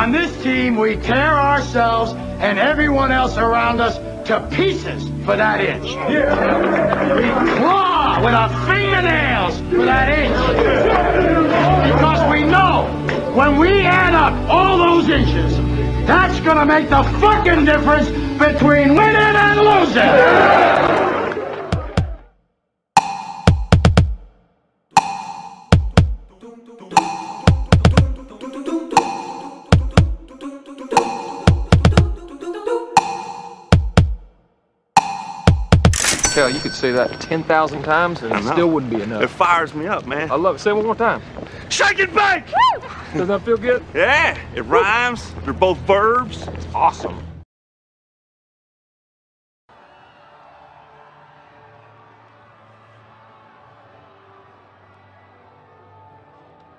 On this team, we tear ourselves and everyone else around us to pieces for that inch. We claw with our fingernails for that inch. Because we know when we add up all those inches, that's gonna make the fucking difference between winning and losing. Hell, you could say that 10,000 times and it still wouldn't be enough. It fires me up, man. I love it. Say it one more time. Shake it back! Doesn't that feel good? Yeah, it rhymes. They're both verbs. It's awesome.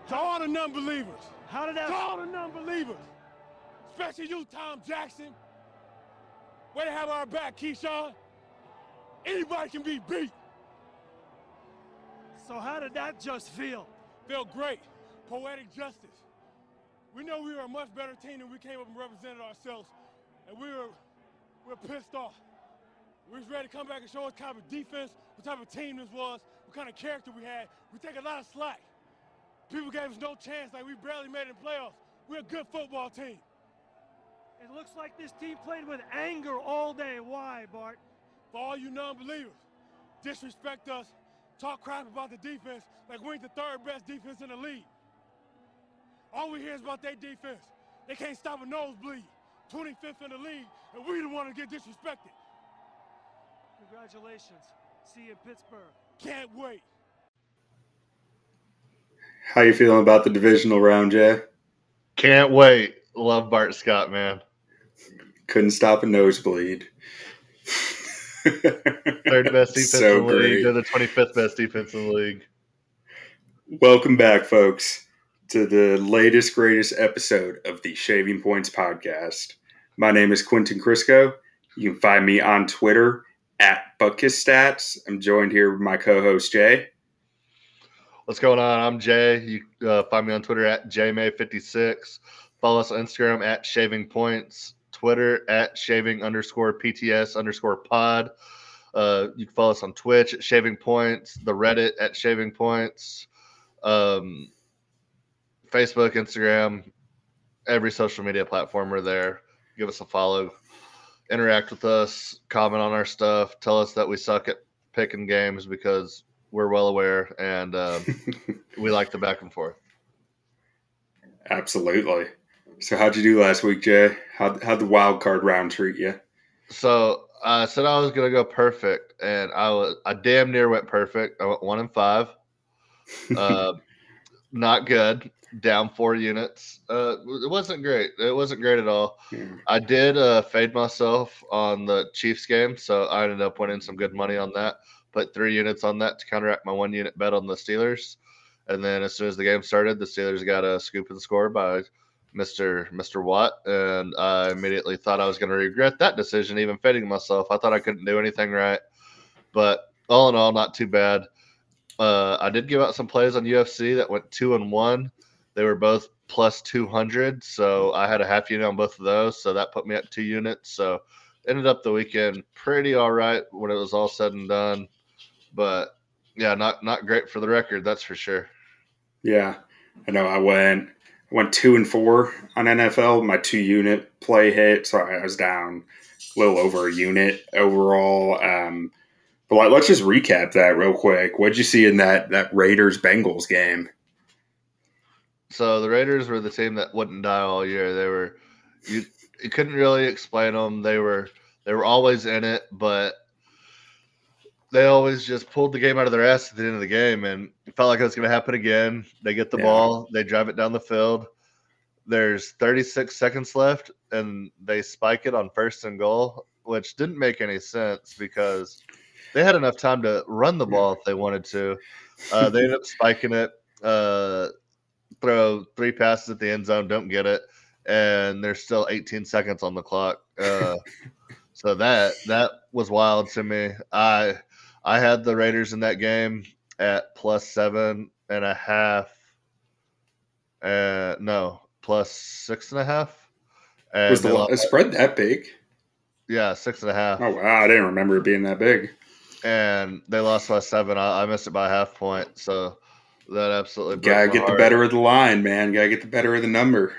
To all the non-believers. How did that? To all the non-believers, especially you, Tom Jackson. Way to have our back, Keyshawn. Anybody can be beat. So how did that just feel? Felt great. Poetic justice. We know we were a much better team than we came up and represented ourselves, and we were we were pissed off. We was ready to come back and show us kind of defense, what type of team this was, what kind of character we had. We take a lot of slack. People gave us no chance, like we barely made it in playoffs. We're a good football team. It looks like this team played with anger all day. Why, Bart? For all you non-believers, disrespect us, talk crap about the defense like we ain't the third best defense in the league. All we hear is about their defense. They can't stop a nosebleed. 25th in the league, and we the one to get disrespected. Congratulations. See you in Pittsburgh. Can't wait. How you feeling about the divisional round, Jay? Can't wait. Love Bart Scott, man. Couldn't stop a nosebleed. Third best defense So in the league. They're the 25th best defense in the league. Welcome back, folks, to the latest, greatest episode of the Shaving Points podcast. My name is Quentin Crisco. You can find me on Twitter at BuckissStats. I'm joined here with my co-host Jay. What's going on? I'm Jay. You uh, find me on Twitter at jmay56. Follow us on Instagram at shaving points. Twitter at shaving underscore PTS underscore pod. Uh, you can follow us on Twitch at shaving points. The Reddit at shaving points. Um, Facebook, Instagram, every social media platform are there. Give us a follow. Interact with us. Comment on our stuff. Tell us that we suck at picking games because we're well aware and um, we like the back and forth. Absolutely. So, how'd you do last week, Jay? How how'd the wild card round treat you? So I said I was gonna go perfect, and I was I damn near went perfect. I went one and five. Uh, not good. Down four units. Uh, it wasn't great. It wasn't great at all. Yeah. I did uh, fade myself on the Chiefs game, so I ended up winning some good money on that. Put three units on that to counteract my one unit bet on the Steelers. And then as soon as the game started, the Steelers got a scoop and score by Mr. Mr. Watt, and I immediately thought I was going to regret that decision, even fading myself. I thought I couldn't do anything right, but all in all, not too bad. Uh, I did give out some plays on UFC that went two and one. They were both plus two hundred, so I had a half unit on both of those, so that put me at two units. So ended up the weekend pretty all right when it was all said and done, but yeah, not not great for the record, that's for sure. Yeah, I know. I went I went two and four on NFL. My two unit play hit, so I was down a little over a unit overall. Um, but like, let's just recap that real quick. What'd you see in that that Raiders Bengals game? So the Raiders were the team that wouldn't die all year. They were you you couldn't really explain them. They were they were always in it, but they always just pulled the game out of their ass at the end of the game, and it felt like it was going to happen again. They get the Yeah. ball, they drive it down the field. There's 36 seconds left, and they spike it on first and goal, which didn't make any sense because they had enough time to run the ball if they wanted to. Uh, they end up spiking it. Uh, throw three passes at the end zone, don't get it, and there's still 18 seconds on the clock. Uh, so that that was wild to me. I I had the Raiders in that game at plus seven and a half. Uh, no, plus six and a half. And Was the spread that big? yeah, six and a half. Oh wow, I didn't remember it being that big. And they lost by seven. I, I missed it by a half point. So that absolutely broke Gotta get the better of the line, man. Gotta get the better of the number.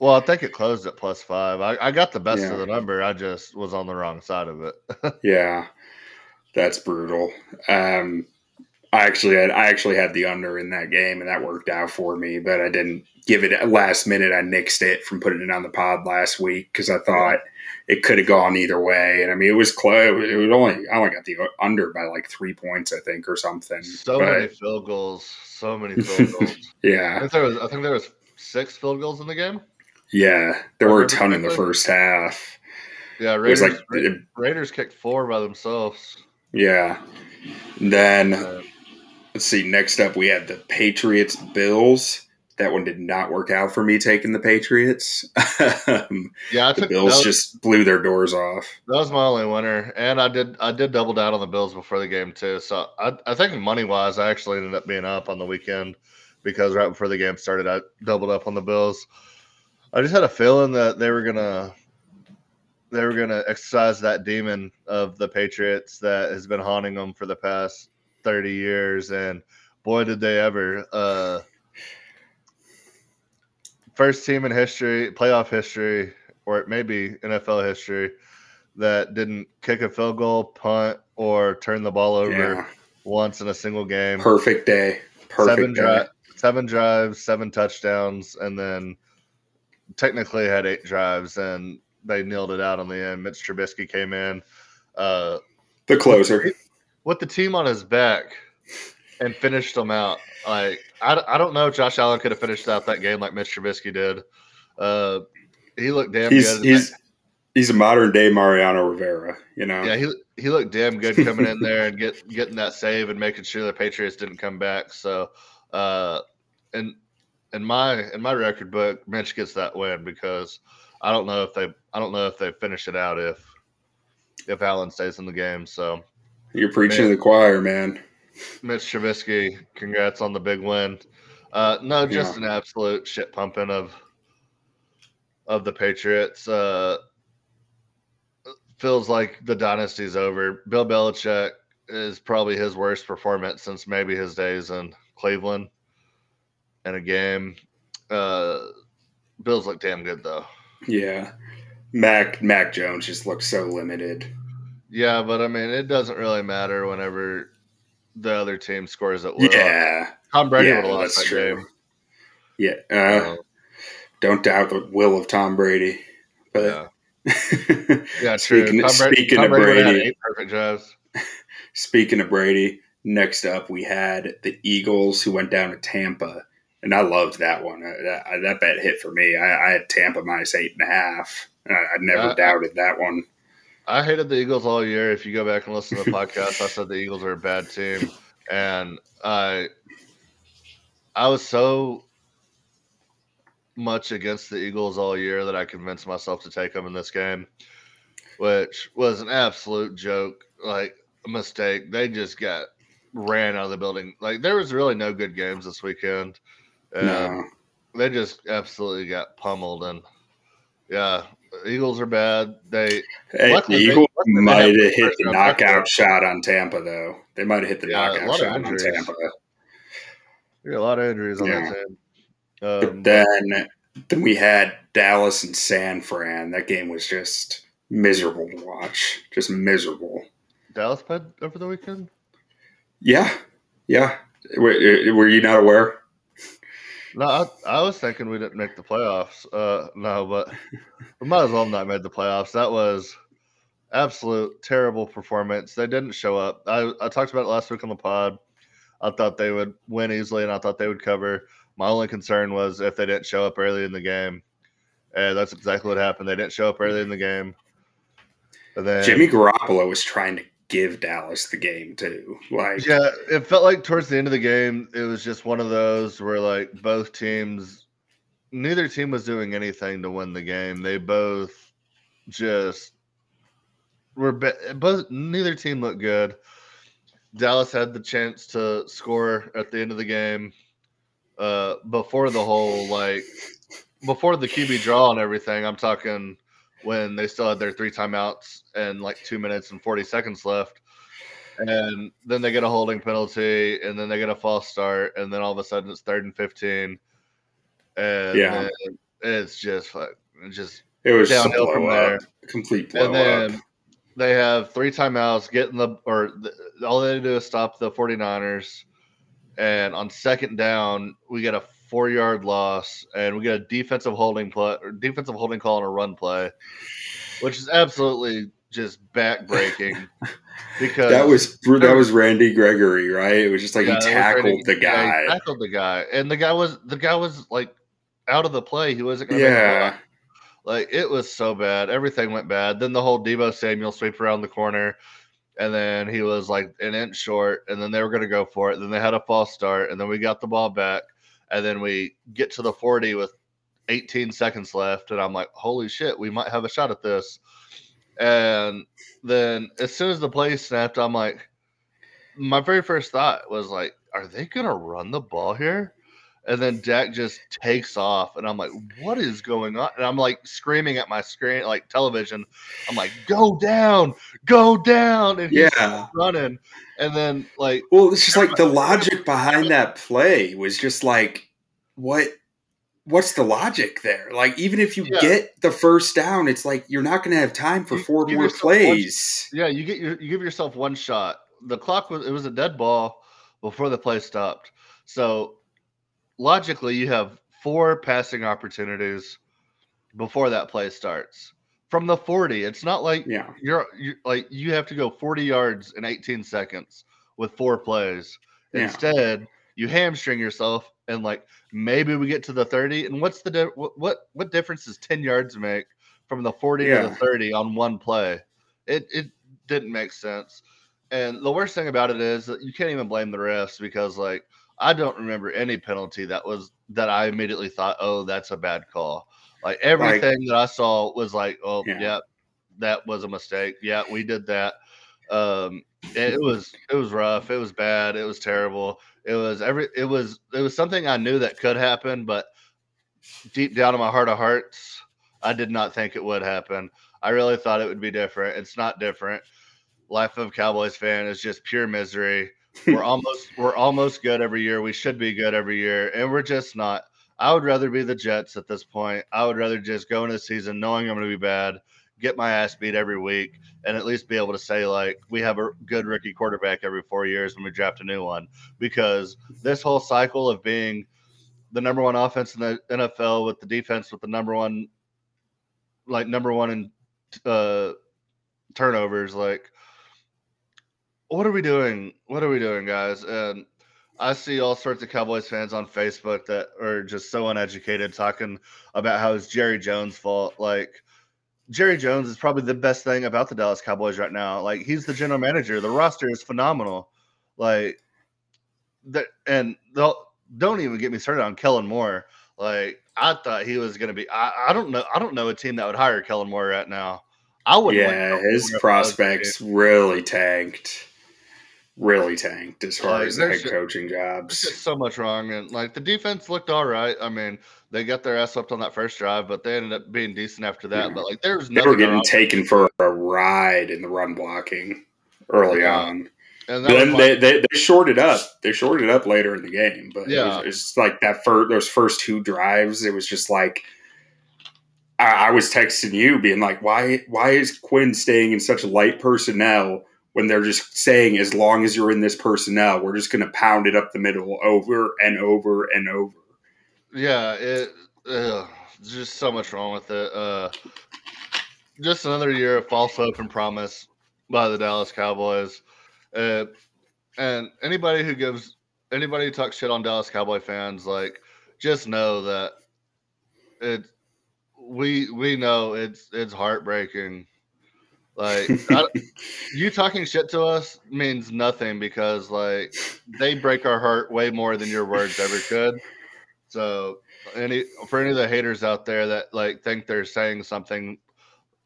Well, I think it closed at plus five. I, I got the best Yeah. of the number. I just was on the wrong side of it. Yeah, that's brutal. Um, I actually had I actually had the under in that game, and that worked out for me. But I didn't give it last minute. I nixed it from putting it on the pod last week because I thought it could have gone either way. And I mean, it was close. It was only I only got the under by like three points, I think, or something. so But, many field goals. So many field goals. yeah, I think there was. I think there was six field goals in the game. yeah. There were a ton in the first half. Yeah, It was Raiders. like, Raiders kicked four by themselves. Yeah. Then Uh, Let's see. Next up, we had the Patriots Bills. That one did not work out for me taking the Patriots. Um, yeah, I the took Bills was, just blew their doors off. that was my only winner, and I did I did double down on the Bills before the game too. So I I think money wise, I actually ended up being up on the weekend because right before the game started, I doubled up on the Bills. I just had a feeling that they were gonna they were gonna exercise that demon of the Patriots that has been haunting them for the past thirty years, and boy, did they ever! Uh, first team in history, playoff history, or it may be NFL history, that didn't kick a field goal, punt, or turn the ball over Yeah, once in a single game. perfect day. Perfect seven day. drive, seven drives, seven touchdowns, and then technically had eight drives, and they nailed it out on the end. Mitch Trubisky came in uh, The closer. with the team on his back and finished them out. Like I, I don't know if Josh Allen could have finished out that game like Mitch Trubisky did. Uh, he looked damn He's good. he's he's a modern day Mariano Rivera. You know. Yeah, he he looked damn good coming in there and get getting that save and making sure the Patriots didn't come back. So, uh, and in my in my record book, Mitch gets that win because I don't know if they I don't know if they finish it out if if Allen stays in the game. So, You're preaching Man. to the choir, man. Mitch Trubisky, congrats on the big win. Uh, no, just Yeah. an absolute shit pumping of of the Patriots. Uh, feels like the dynasty's over. Bill Belichick is probably his worst performance since maybe his days in Cleveland in a game. Uh, Bills look damn good though. Yeah. Mac Mac Jones just looks so limited. Yeah, but I mean, it doesn't really matter whenever the other team scores at will. Yeah. Tom Brady yeah, would have lost that true. game. Yeah. Uh, Uh, don't doubt the will of Tom Brady. But yeah. Yeah, true. Speaking- Tom Brady, speaking Tom of Brady Brady. perfect drives. Speaking of Brady, next up we had the Eagles who went down to Tampa, and I loved that one. Uh, That, that bet hit for me. I, I had Tampa minus eight and a half. and I, I never Uh, doubted that one. I hated the Eagles all year. If you go back and listen to the podcast, I said the Eagles are a bad team, and I, I was so much against the Eagles all year that I convinced myself to take them in this game, which was an absolute joke, like a mistake. They just got ran out of the building. Like there was really no good games this weekend. And No. they just absolutely got pummeled and yeah eagles are bad they Hey, the Eagles they might have hit the knockout shot on Tampa, though. They might have hit the Yeah, knockout shot on. Tampa. we got a lot of injuries on Yeah. that team But um, then, then we had Dallas and San Fran. That game was just miserable to watch. Just miserable. dallas played over the weekend Yeah, yeah. Were, were you not aware? No I, I was thinking we didn't make the playoffs uh no but we might as well not made the playoffs. That was absolute terrible performance. They didn't show up. I i talked about it last week on the pod. I thought they would win easily and i thought they would cover. My only concern was if they didn't show up early in the game. And that's exactly what happened. They didn't show up early in the game. And then Jimmy Garoppolo was trying to give Dallas the game too. Like, Yeah, it felt like towards the end of the game, it was just one of those where like both teams, neither team was doing anything to win the game. They both just were be- both. Neither team looked good. Dallas had the chance to score at the end of the game. Uh, before the whole like before the QB draw and everything, I'm talking when they still had their three timeouts and like two minutes and 40 seconds left. And then they get a holding penalty, and then they get a false start, and then all of a sudden it's third and 15. And Yeah. it's just like, it's just It was Downhill from blow there. Complete blow and then up. they have three timeouts, getting the or the, all they do is stop the 49ers. And on second down, we get a four yard loss, and we get a defensive holding play or defensive holding call on a run play, which is absolutely just backbreaking. because That was that was Randy Gregory, right? It was just like Yeah, he tackled Randy- the yeah, he guy. tackled the guy, and the guy was the guy was like out of the play. He wasn't going to Yeah. Like it was so bad. Everything went bad. Then the whole Deebo Samuel sweep around the corner, and then he was like an inch short, and then they were going to go for it. Then they had a false start, and then we got the ball back, and then we get to the 40 with 18 seconds left, and I'm like, holy shit, we might have a shot at this. And then as soon as the play snapped, I'm like, my very first thought was like, are they gonna run the ball here? And then Dak just takes off, and I'm like, what is going on? And I'm like screaming at my screen, like television. I'm like, go down, go down, and he's Yeah. running. And then like, Well, it's just like the logic behind that play was just like, what? What's the logic there? Like, even if you Yeah. get the first down, it's like you're not going to have time for You four more yourself one- plays. yeah, you get your, you give yourself one shot. The clock was it was a dead ball before the play stopped. So logically, you have four passing opportunities before that play starts from the 40. It's not like Yeah, you're, you like you have to go 40 yards in 18 seconds with four plays. Yeah. Instead, you hamstring yourself and like maybe we get to the 30. And what's the di- what what, what difference does 10 yards make from the 40 to the 30 on one play? It it didn't make sense. And the worst thing about it is that you can't even blame the refs because like I don't remember any penalty that was that I immediately thought, oh, that's a bad call. Like everything that I saw was like, oh, Yeah. yeah, that was a mistake. Yeah, we did that. Um, it, it was it was rough. It was bad. It was terrible. It was every. It was it was something I knew that could happen, but deep down in my heart of hearts, I did not think it would happen. I really thought it would be different. It's not different. Life of a Cowboys fan is just pure misery. We're almost we're almost good every year. We should be good every year, and we're just not. I would rather be the Jets at this point. I would rather just go into the season knowing I'm going to be bad, get my ass beat every week, and at least be able to say like we have a good rookie quarterback every four years when we draft a new one. Because this whole cycle of being the number one offense in the NFL with the defense with the number one, like number one in uh, turnovers, like what are we doing? What are we doing, guys? And I see all sorts of Cowboys fans on Facebook that are just so uneducated talking about how it's Jerry Jones' fault. Like Jerry Jones is probably the best thing about the Dallas Cowboys right now. Like he's the general manager. The roster is phenomenal. Like that, and they'll, don't even get me started on Kellen Moore. Like I thought he was going to be. I, I don't know. I don't know a team that would hire Kellen Moore right now. I wouldn't. like yeah, his Moore if I was the prospects really tanked. Really tanked as far Like, as the head coaching jobs. so much wrong, and like the defense looked all right. I mean, they got their ass up on that first drive, but they ended up being decent after that. Yeah. But like, there's They were getting wrong. taken for a ride in the run blocking early Yeah. on. and then they, they, they shorted up. They shorted up later in the game, but Yeah. it's it like that first those first two drives. It was just like I, I was texting you, being like, "Why why is Quinn staying in such light personnel when they're just saying as long as you're in this personnel, we're just going to pound it up the middle over and over and over." yeah, it ugh, just so much wrong with it. Uh, just another year of false hope and promise by the Dallas Cowboys. Uh, and anybody who gives anybody who talks shit on Dallas Cowboy fans, like, just know that it we we know it's it's heartbreaking. Like I, you talking shit to us means nothing because like they break our heart way more than your words ever could. So any for any of the haters out there that like think they're saying something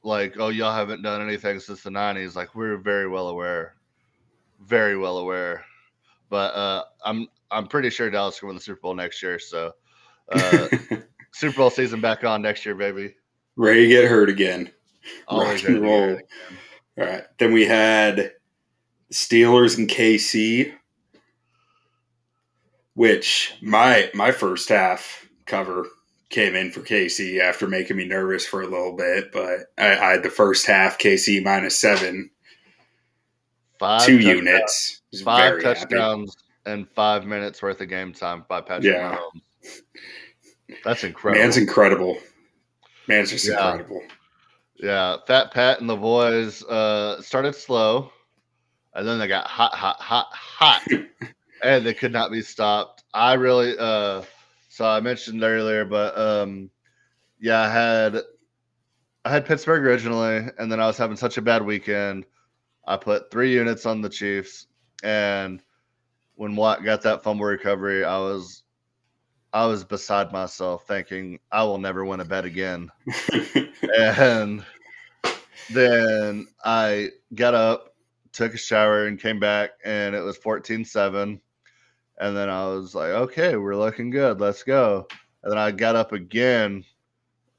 like, "Oh, y'all haven't done anything since the '90s," like we're very well aware, very well aware. But uh, I'm I'm pretty sure Dallas will win the Super Bowl next year. So uh, Super Bowl season back on next year, baby. Ready to get hurt again. Always Rock and roll. All right. Then we had Steelers and KC, which my my first half cover came in for KC after making me nervous for a little bit, but I, I had the first half KC minus seven, Five two touchdowns- units. Five very happy. touchdowns and five minutes worth of game time by Patrick Yeah. Mahomes. That's incredible. Man's incredible. Man's just Yeah. incredible. Yeah, Fat Pat and the boys uh, started slow, and then they got hot, hot, hot, hot, and they could not be stopped. I really, uh, so I mentioned earlier, but um, yeah, I had I had Pittsburgh originally, and then I was having such a bad weekend. I put three units on the Chiefs, and when Watt got that fumble recovery, I was I was beside myself, thinking I will never win a bet again and then I got up, took a shower, and came back, and it was 14 7. And then I was like, okay, we're looking good. Let's go. And then I got up again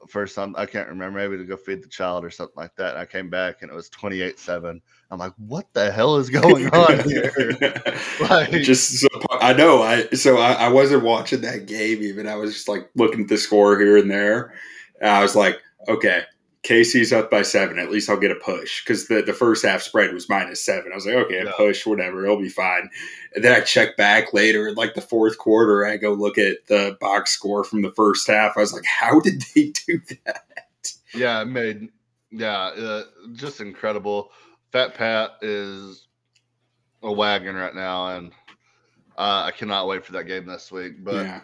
for some, I can't remember, maybe to go feed the child or something like that. And I came back and it was 28 7. I'm like, what the hell is going on here? Like- just so, I know I so I, I wasn't watching that game even I was just like looking at the score here and there and I was like okay KC's up by seven. At least I'll get a push because the, the first half spread was minus seven. I was like okay a push whatever it'll be fine. And then I check back later in like the fourth quarter I go look at the box score from the first half. I was like how did they do that? Yeah, it made yeah, uh, just incredible. Fat Pat is a wagon right now, and uh, I cannot wait for that game this week. But yeah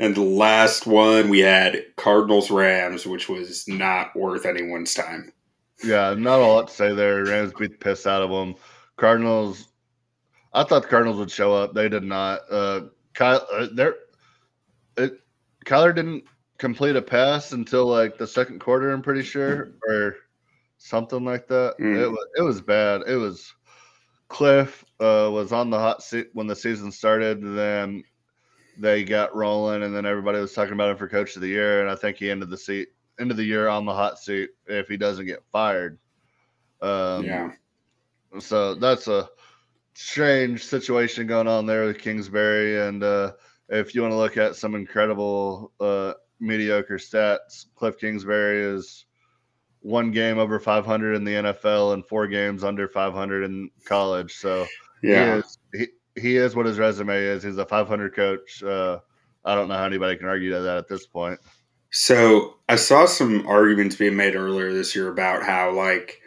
and the last one we had Cardinals Rams which was not worth anyone's time yeah, not a lot to say there. Rams beat the piss out of them. Cardinals. I thought the Cardinals would show up. They did not. Uh, Kyle, uh, they're, it, Kyler didn't complete a pass until like the second quarter. I'm pretty sure, or something like that. Mm. It was it was bad. It was Cliff uh, was on the hot seat when the season started. Then they got rolling, and then everybody was talking about him for coach of the year. And I think he ended the seat end of the year on the hot seat if he doesn't get fired. Um, yeah so that's a strange situation going on there with Kingsbury. And uh, if you want to look at some incredible uh, mediocre stats, Cliff Kingsbury is one game over 500 in the NFL and four games under 500 in college. So yeah he is he, he is what his resume is. He's a 500 coach. Uh, I don't know how anybody can argue that at this point. So I saw some arguments being made earlier this year about how like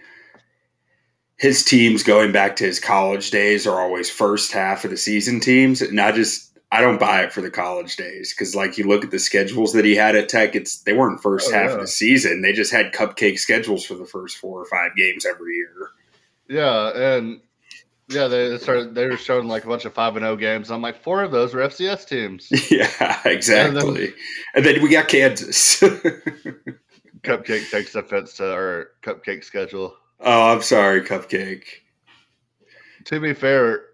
his teams going back to his college days are always first half of the season teams, and I just I don't buy it for the college days because like you look at the schedules that he had at Tech, it's they weren't first Oh, half yeah. of the season. They just had cupcake schedules for the first four or five games every year. Yeah, and yeah, they started. They were showing like a bunch of five and zero games. I'm like, four of those were FCS teams. yeah, exactly. And then we got Kansas. Cupcake takes offense to our cupcake schedule. oh, I'm sorry, Cupcake. To be fair,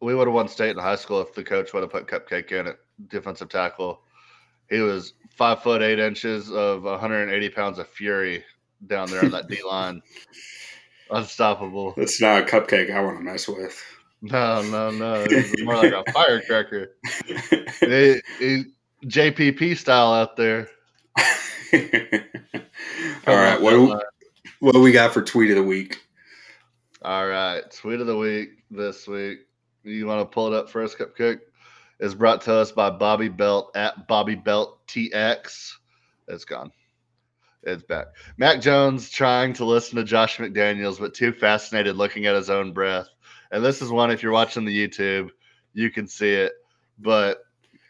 we would have won state in high school if the coach would have put Cupcake in at defensive tackle. He was five foot eight inches of 180 pounds of fury down there on that D line. Unstoppable. That's not a cupcake I want to mess with. No, no, no. It's more like a firecracker. He, he, JPP style out there. All right, what do, what do we got for tweet of the week? All right, tweet of the week this week. You want to pull it up for us, Cupcake? Is brought to us by Bobby Belt at Bobby Belt TX. It's gone. It's back. Mac Jones trying to listen to Josh McDaniels, but too fascinated looking at his own breath. And this is one. If you're watching the YouTube, you can see it. But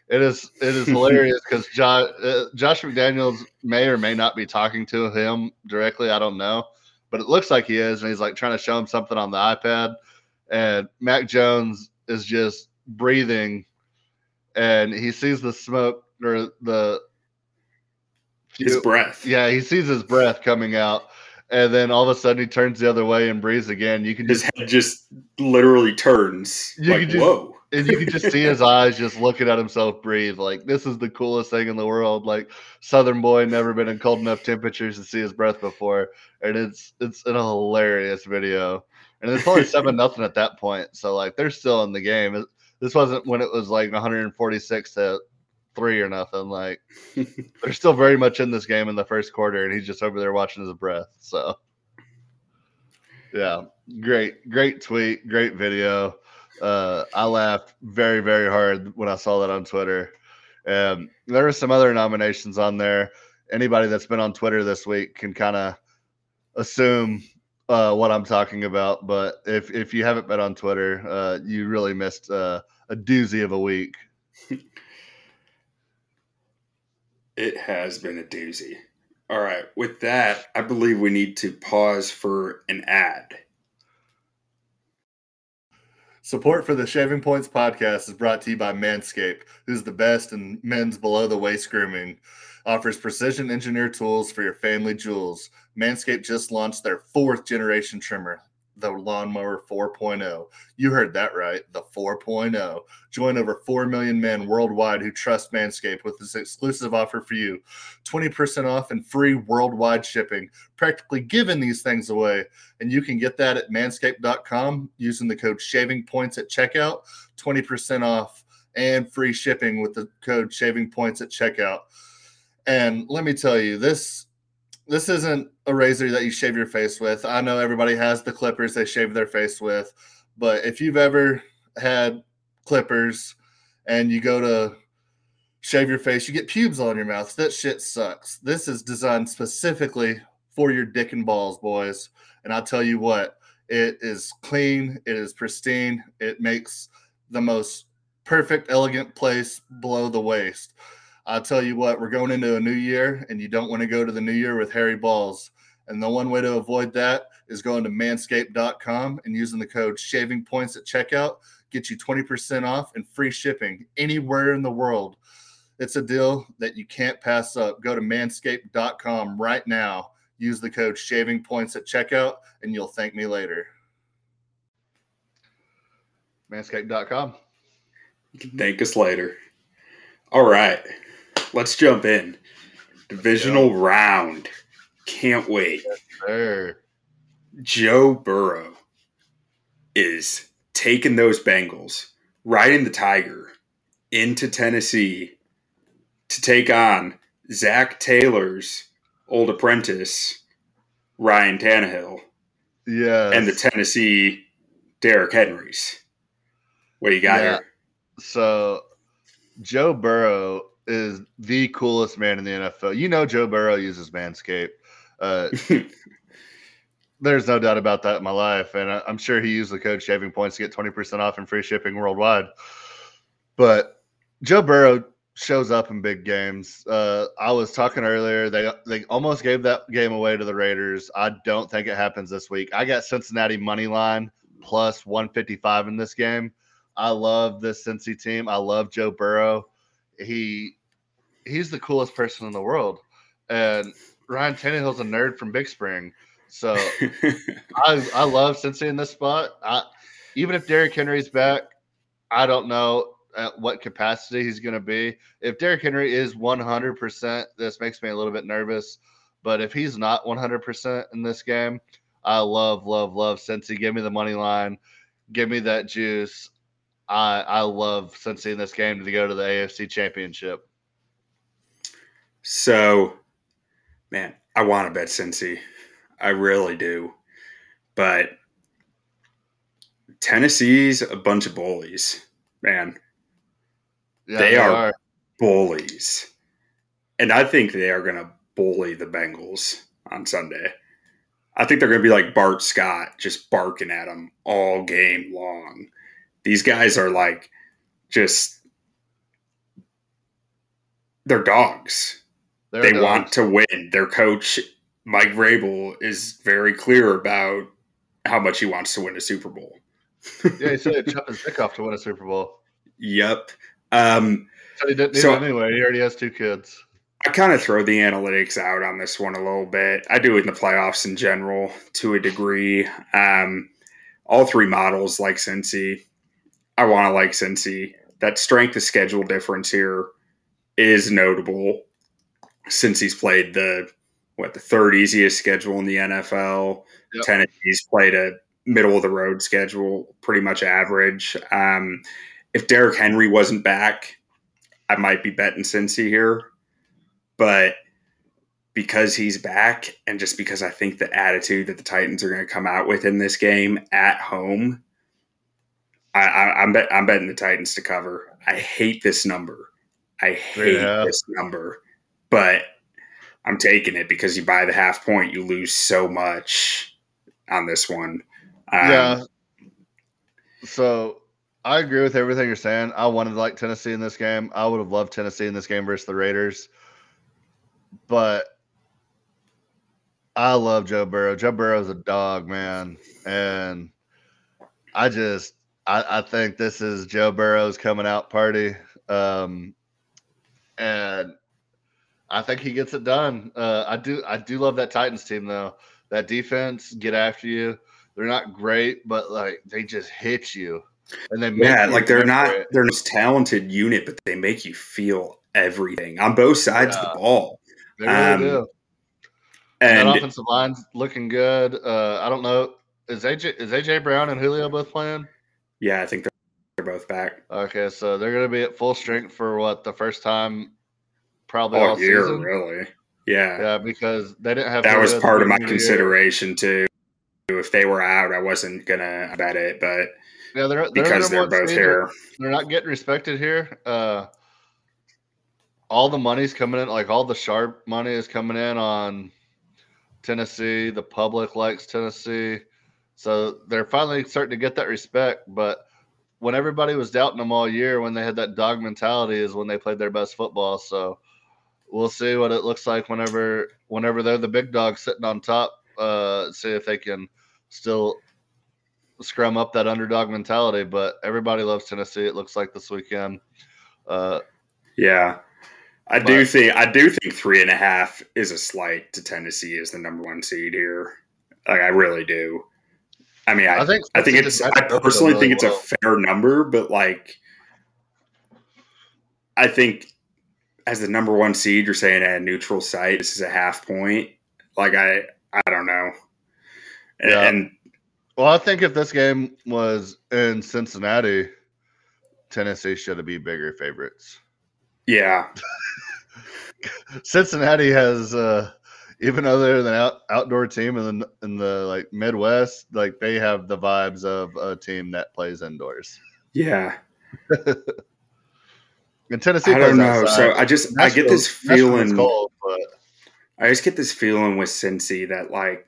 it is it is hilarious because Josh, uh, Josh McDaniels may or may not be talking to him directly. I don't know, but it looks like he is, and he's like trying to show him something on the iPad. And Mac Jones is just breathing, and he sees the smoke or the His breath. yeah, he sees his breath coming out, and then all of a sudden he turns the other way and breathes again. You can His just head just literally turns. You like, could just- whoa. and you can just see his eyes just looking at himself breathe. Like this is the coolest thing in the world. Like Southern boy, never been in cold enough temperatures to see his breath before, and it's it's a hilarious video. And it's only seven nothing at that point, so like they're still in the game. This wasn't when it was like 146 to three or nothing. Like they're still very much in this game in the first quarter, and he's just over there watching his breath. So yeah, great, great tweet, great video. Uh, I laughed very, very hard when I saw that on Twitter. Um, there are some other nominations on there. Anybody that's been on Twitter this week can kind of assume uh, what I'm talking about. But if if you haven't been on Twitter, uh, you really missed uh, a doozy of a week. It has been a doozy. All right. With that, I believe we need to pause for an ad. Support for the Shaving Points podcast is brought to you by Manscaped, who's the best in men's below the waist grooming. Offers precision engineered tools for your family jewels. Manscaped just launched their fourth generation trimmer, the Lawnmower 4.0. You heard that right, the 4.0. Join over 4 million men worldwide who trust Manscaped with this exclusive offer for you 20% off and free worldwide shipping. Practically giving these things away. And you can get that at manscaped.com using the code shaving points at checkout, 20% off and free shipping with the code shaving points at checkout. And let me tell you, this this isn't a razor that you shave your face with. I know everybody has the clippers they shave their face with, but if you've ever had clippers and you go to shave your face, you get pubes all in your mouth. That shit sucks. This is designed specifically for your dick and balls, boys. And I'll tell you what, it is clean, it is pristine, it makes the most perfect, elegant place below the waist. I'll tell you what, we're going into a new year, and you don't want to go to the new year with hairy balls. And the one way to avoid that is going to manscaped.com and using the code shaving points at checkout. Get you 20% off and free shipping anywhere in the world. It's a deal that you can't pass up. Go to manscaped.com right now. Use the code shaving points at checkout, and you'll thank me later. Manscaped.com. Thank us later. All right. Let's jump in. Divisional round. Can't wait. There. Joe Burrow is taking those Bengals, riding the Tiger into Tennessee to take on Zac Taylor's old apprentice, Ryan Tannehill, Yeah. and the Tennessee Derrick Henrys. What do you got Yeah. So Joe Burrow is the coolest man in the NFL. You know Joe Burrow uses Manscaped. Uh, there's no doubt about that in my life, and I, I'm sure he used the code Shaving Points to get 20% off and free shipping worldwide. But Joe Burrow shows up in big games. Uh, I was talking earlier; they they almost gave that game away to the Raiders. I don't think it happens this week. I got Cincinnati money line plus 155 in this game. I love this Cincy team. I love Joe Burrow. He he's the coolest person in the world, and Ryan Tannehill's a nerd from Big Spring. So I I love Cincy in this spot. I, even if Derrick Henry's back, I don't know at what capacity he's going to be. If Derrick Henry is 100%, this makes me a little bit nervous. But if he's not 100% in this game, I love, love, love Cincy. Give me the money line. Give me that juice. I I love Cincy in this game to go to the AFC Championship. So, man, I want to bet Cincy. I really do. But Tennessee's a bunch of bullies, man. Yeah, They are- Bullies. And I think they are going to bully the Bengals on Sunday. I think they're going to be like Bart Scott, just barking at them all game long. These guys are like just, they're dogs. They're they dogs. want to win. Their coach, Mike Vrabel, is very clear about how much he wants to win a Super Bowl. Yeah, he said chop his dick off to win a Super Bowl. Yep. Um, So he didn't So- it anyway. He already has two kids. I kind of throw the analytics out on this one a little bit. I do it in the playoffs in general to a degree. Um, all three models like Cincy. I want to like Cincy. That strength of schedule difference here is notable Cincy's played the what the third easiest schedule in the NFL. Yep. Tennessee's played a middle of the road schedule, pretty much average. Um, if Derrick Henry wasn't back, I might be betting Cincy here, but because he's back and just because I think the attitude that the Titans are going to come out with in this game at home, I, I, I'm bet, I'm betting the Titans to cover. I hate this number. I hate Yeah. this number, but I'm taking it because you buy the half point, you lose so much on this one. Um, yeah. So I agree with everything you're saying. I wanted to like Tennessee in this game. I would have loved Tennessee in this game versus the Raiders. But I love Joe Burrow. Joe Burrow's a dog, man. And I just I, I think this is Joe Burrow's coming out party. Um and I think he gets it done. Uh, I do I do love that Titans team though. That defense get after you. They're not great, but like they just hit you, and they make Yeah, like they're not it. they're this talented unit, but they make you feel everything on both sides of the ball. They really um, do. And that offensive line's looking good. Uh, I don't know. Is AJ is AJ Brown and Julio both playing? Yeah, I think they're, they're both back Okay, so they're going to be at full strength for what the first time, probably all all year, season. really. Yeah, Yeah, because they didn't have that was part of my the year. consideration too. If they were out, I wasn't gonna bet it, but Yeah, they're, they're because they're both here, they're not getting respected here. Uh, all the money's coming in, like all the sharp money is coming in on Tennessee. The public likes Tennessee, so they're finally starting to get that respect. But when everybody was doubting them all year, when they had that dog mentality, is when they played their best football. So we'll see what it looks like whenever whenever they're the big dog sitting on top. Uh, see if they can still scrum up that underdog mentality. But everybody loves Tennessee. It looks like this weekend. Uh, yeah. I do But- think I do think three and a half is a slight to Tennessee as the number one seed here. Like I really do. I mean, I, I think I think it's. I matched up with them personally really think it's well. a fair number, but like, I think as the number one seed, you're saying at a neutral site, this is a half point. Like I, I don't know. And, Yeah. and Well, I think if this game was in Cincinnati, Tennessee should have been bigger favorites. yeah, Cincinnati has, uh, even though they're an out, outdoor team in the in the like Midwest, like they have the vibes of a team that plays indoors. yeah. in Tennessee, I don't know. outside. So I just I get this Nashville- Nashville feeling. cold, but I just get this feeling with Cincy that like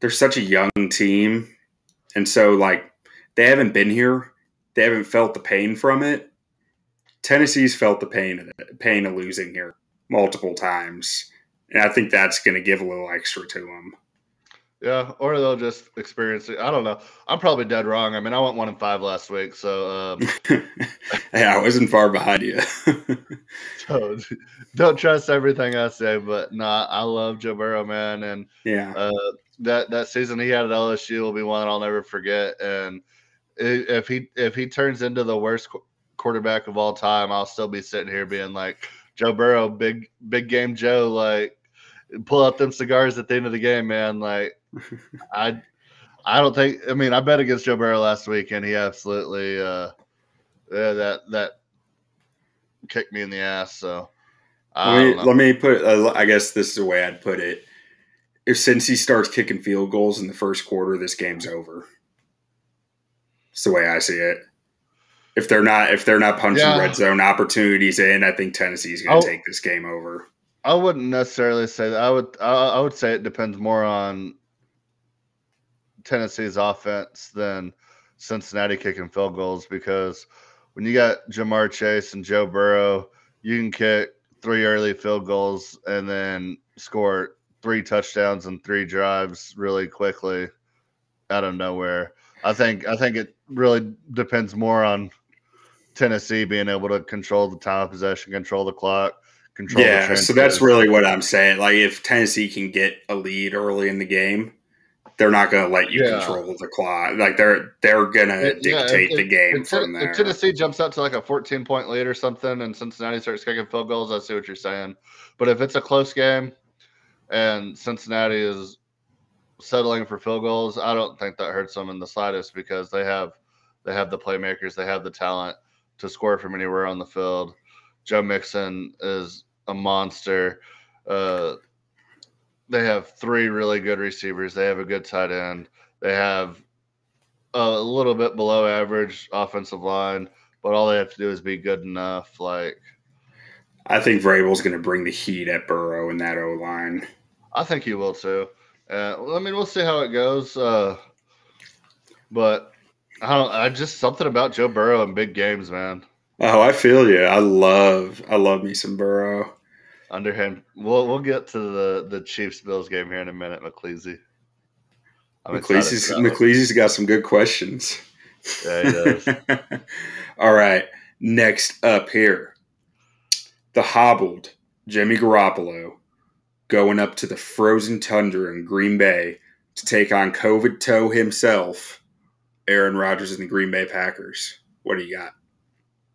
they're such a young team, and so like they haven't been here, they haven't felt the pain from it. Tennessee's felt the pain of it, pain of losing here multiple times, and I think that's going to give a little extra to them. Yeah, or they'll just experience it. I don't know. I'm probably dead wrong. I mean, I went one and five last week, so um, yeah, I wasn't far behind you. so don't trust everything I say. But nah, I love Joe Burrow, man, and yeah, uh, that that season he had at LSU will be one I'll never forget. And if he if he turns into the worst qu- quarterback of all time, I'll still be sitting here being like Joe Burrow, big big game Joe, like pull out them cigars at the end of the game, man. Like I I don't think I mean I bet against Joe Burrow last week and he absolutely uh yeah, that that kicked me in the ass. So I let me let me put. Uh, I guess this is the way I'd put it. If Cincy starts kicking field goals in the first quarter, this game's over. It's the way I see it. If they're not if they're not punching Yeah. red zone opportunities in, I think Tennessee's going Oh. to take this game over. I wouldn't necessarily say that. I would I, I would say it depends more on Tennessee's offense than Cincinnati kicking field goals because when you got Ja'Marr Chase and Joe Burrow, you can kick three early field goals and then score three touchdowns and three drives really quickly out of nowhere. I think I think it really depends more on Tennessee being able to control the time of possession, control the clock, control the Yeah, so that's really what I'm saying. Like if Tennessee can get a lead early in the game, they're not going to let you Yeah. control the clock. Like they're they're going to It- yeah, dictate if- the game if, from if. Tennessee jumps out to like a 14 point lead or something and Cincinnati starts kicking field goals, I see what you're saying. But if it's a close game and Cincinnati is settling for field goals, I don't think that hurts them in the slightest because they have they have the playmakers, they have the talent to score from anywhere on the field. Joe Mixon is a monster. Uh, they have three really good receivers. They have a good tight end. They have a little bit below average offensive line, but all they have to do is be good enough. Like I think Vrabel's going to bring the heat at Burrow in that O line. I think he will too. Uh, well, I mean, we'll see how it goes. Uh, but I don't. I just something about Joe Burrow in big games, man. Oh, I feel you. I love I love me some Burrow. Underhand. We'll we'll get to the the Chiefs Bills game here in a minute, McCleasy. McCleasy's, for that one. McCleasy's got some good questions. Yeah, he does. All right. Next up here, the hobbled Jimmy Garoppolo going up to the frozen tundra in Green Bay to take on COVID toe himself, Aaron Rodgers and the Green Bay Packers. What do you got?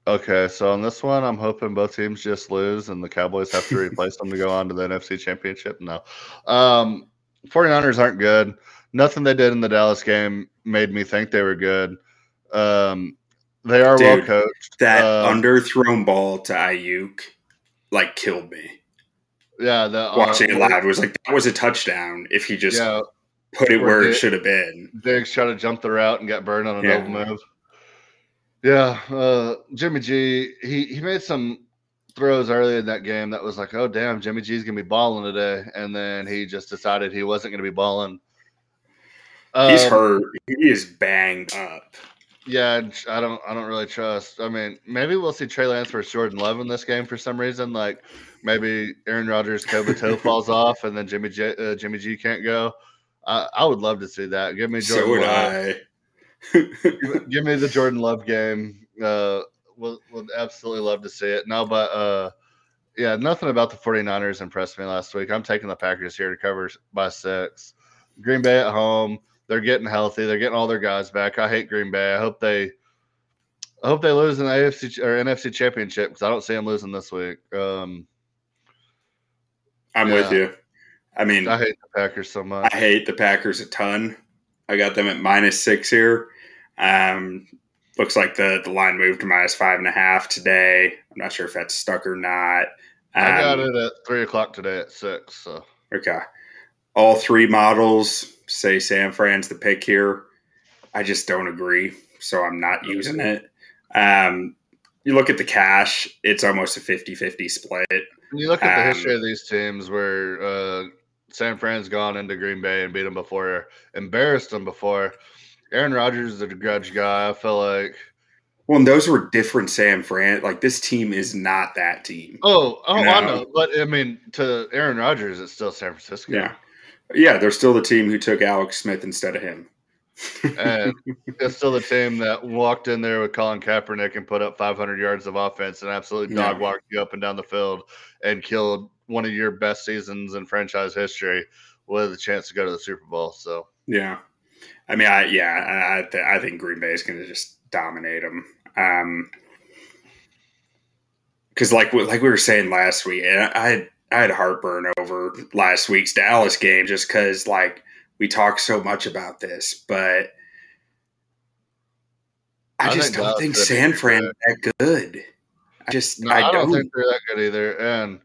Okay, so on this one, I'm hoping both teams just lose and the Cowboys have to replace them to go on to the NFC Championship. No. Um, 49ers aren't good. Nothing they did in the Dallas game made me think they were good. Um, they are well coached. That Um, underthrown ball to Aiyuk like killed me. Yeah, the, uh, Watching it live was like that was a touchdown if he just Yeah, put it where it should have been. Diggs tried to jump the route and got burned on a Yeah. double move. Yeah, uh, Jimmy G, he, he made some throws early in that game that was like, oh, damn, Jimmy G's going to be balling today. And then he just decided he wasn't going to be balling. He's Um, hurt. He is banged up. Yeah, I don't. I don't really trust. I mean, maybe we'll see Trey Lance versus Jordan Love in this game for some reason. Like maybe Aaron Rodgers' COVID toe falls off, and then Jimmy J, uh, Jimmy G can't go. I, I would love to see that. Give me Jordan. So would Love. I. Give, give me the Jordan Love game. Uh, would would absolutely love to see it. No, but uh, yeah, nothing about the 49ers impressed me last week. I'm taking the Packers here to cover by six. Green Bay at home. They're getting healthy. They're getting all their guys back. I hate Green Bay. I hope they I hope they lose an AFC or NFC championship because I don't see them losing this week. Um, I'm with you. I mean, I hate the Packers so much. I hate the Packers a ton. I got them at minus six here. Um, looks like the, the line moved to minus five and a half today. I'm not sure if that's stuck or not. I got Um, it at three o'clock today at six. So Okay. All three models say San Fran's the pick here. I just don't agree, so I'm not using it. Um, you look at the cash, it's almost a 50 50 split. when you look at the Um, history of these teams, where uh, San Fran's gone into Green Bay and beat them before, embarrassed them before. Aaron Rodgers is a grudge guy. I feel like. Well, and those were different San Fran. Like, this team is not that team. Oh, oh, I know, but I mean, to Aaron Rodgers, it's still San Francisco. Yeah. Yeah, they're still the team who took Alex Smith instead of him. and it's still the team that walked in there with Colin Kaepernick and put up 500 yards of offense and absolutely dog walked you up and down the field and killed one of your best seasons in franchise history with a chance to go to the Super Bowl. So Yeah, I mean, I yeah, I I, th- I think Green Bay is going to just dominate them. Um, because like like we were saying last week, and I I had heartburn over last week's Dallas game just because like we talk so much about this, but I, I just think don't Dallas think San Fran that good. I just no, I, I, don't think they're that good either. And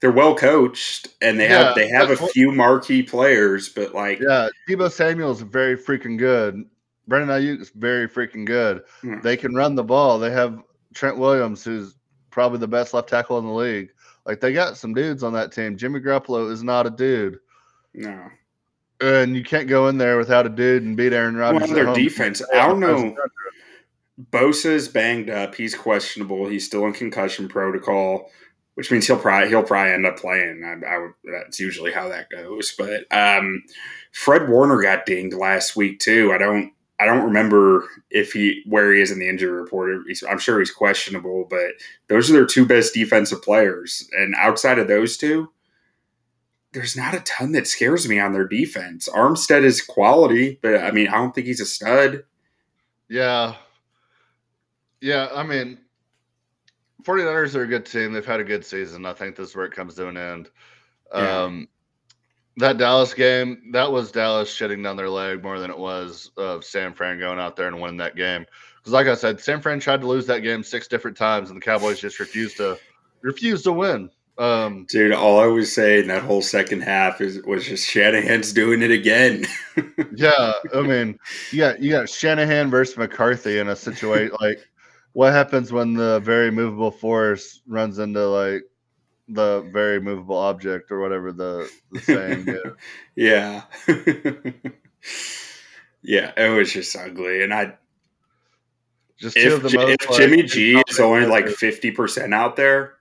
They're well coached and they Yeah, have they have a few marquee players, but like yeah, Deebo Samuel's is very freaking good. Brandon Aiyuk is very freaking good. Hmm. They can run the ball. They have Trent Williams, who's probably the best left tackle in the league. Like they got some dudes on that team. Jimmy Garoppolo is not a dude. no. And you can't go in there without a dude and beat Aaron Rodgers. Well, their defense, I don't know. Bosa's banged up. He's questionable. He's still in concussion protocol, which means he'll probably he'll probably end up playing. I, I would, that's usually how that goes. But um, Fred Warner got dinged last week too. I don't I don't remember if he where he is in the injury report. He's, I'm sure he's questionable, but those are their two best defensive players. And outside of those two, there's not a ton that scares me on their defense. Armstead is quality, but I mean, I don't think he's a stud. Yeah. Yeah, I mean, 49ers are a good team. They've had a good season. I think this is where it comes to an end. Yeah. Um, that Dallas game, that was Dallas shitting down their leg more than it was of San Fran going out there and winning that game. Because, like I said, San Fran tried to lose that game six different times, and the Cowboys just refused to refused to win. Um, Dude, all I was saying that whole second half is was just Shanahan's doing it again. yeah, I mean, got you got Shanahan versus McCarthy in a situation like what happens when the very movable force runs into like the very movable object or whatever the, the saying is. yeah. yeah, it was just ugly. And I Just if, the most, if like, Jimmy G is only like 50% out there,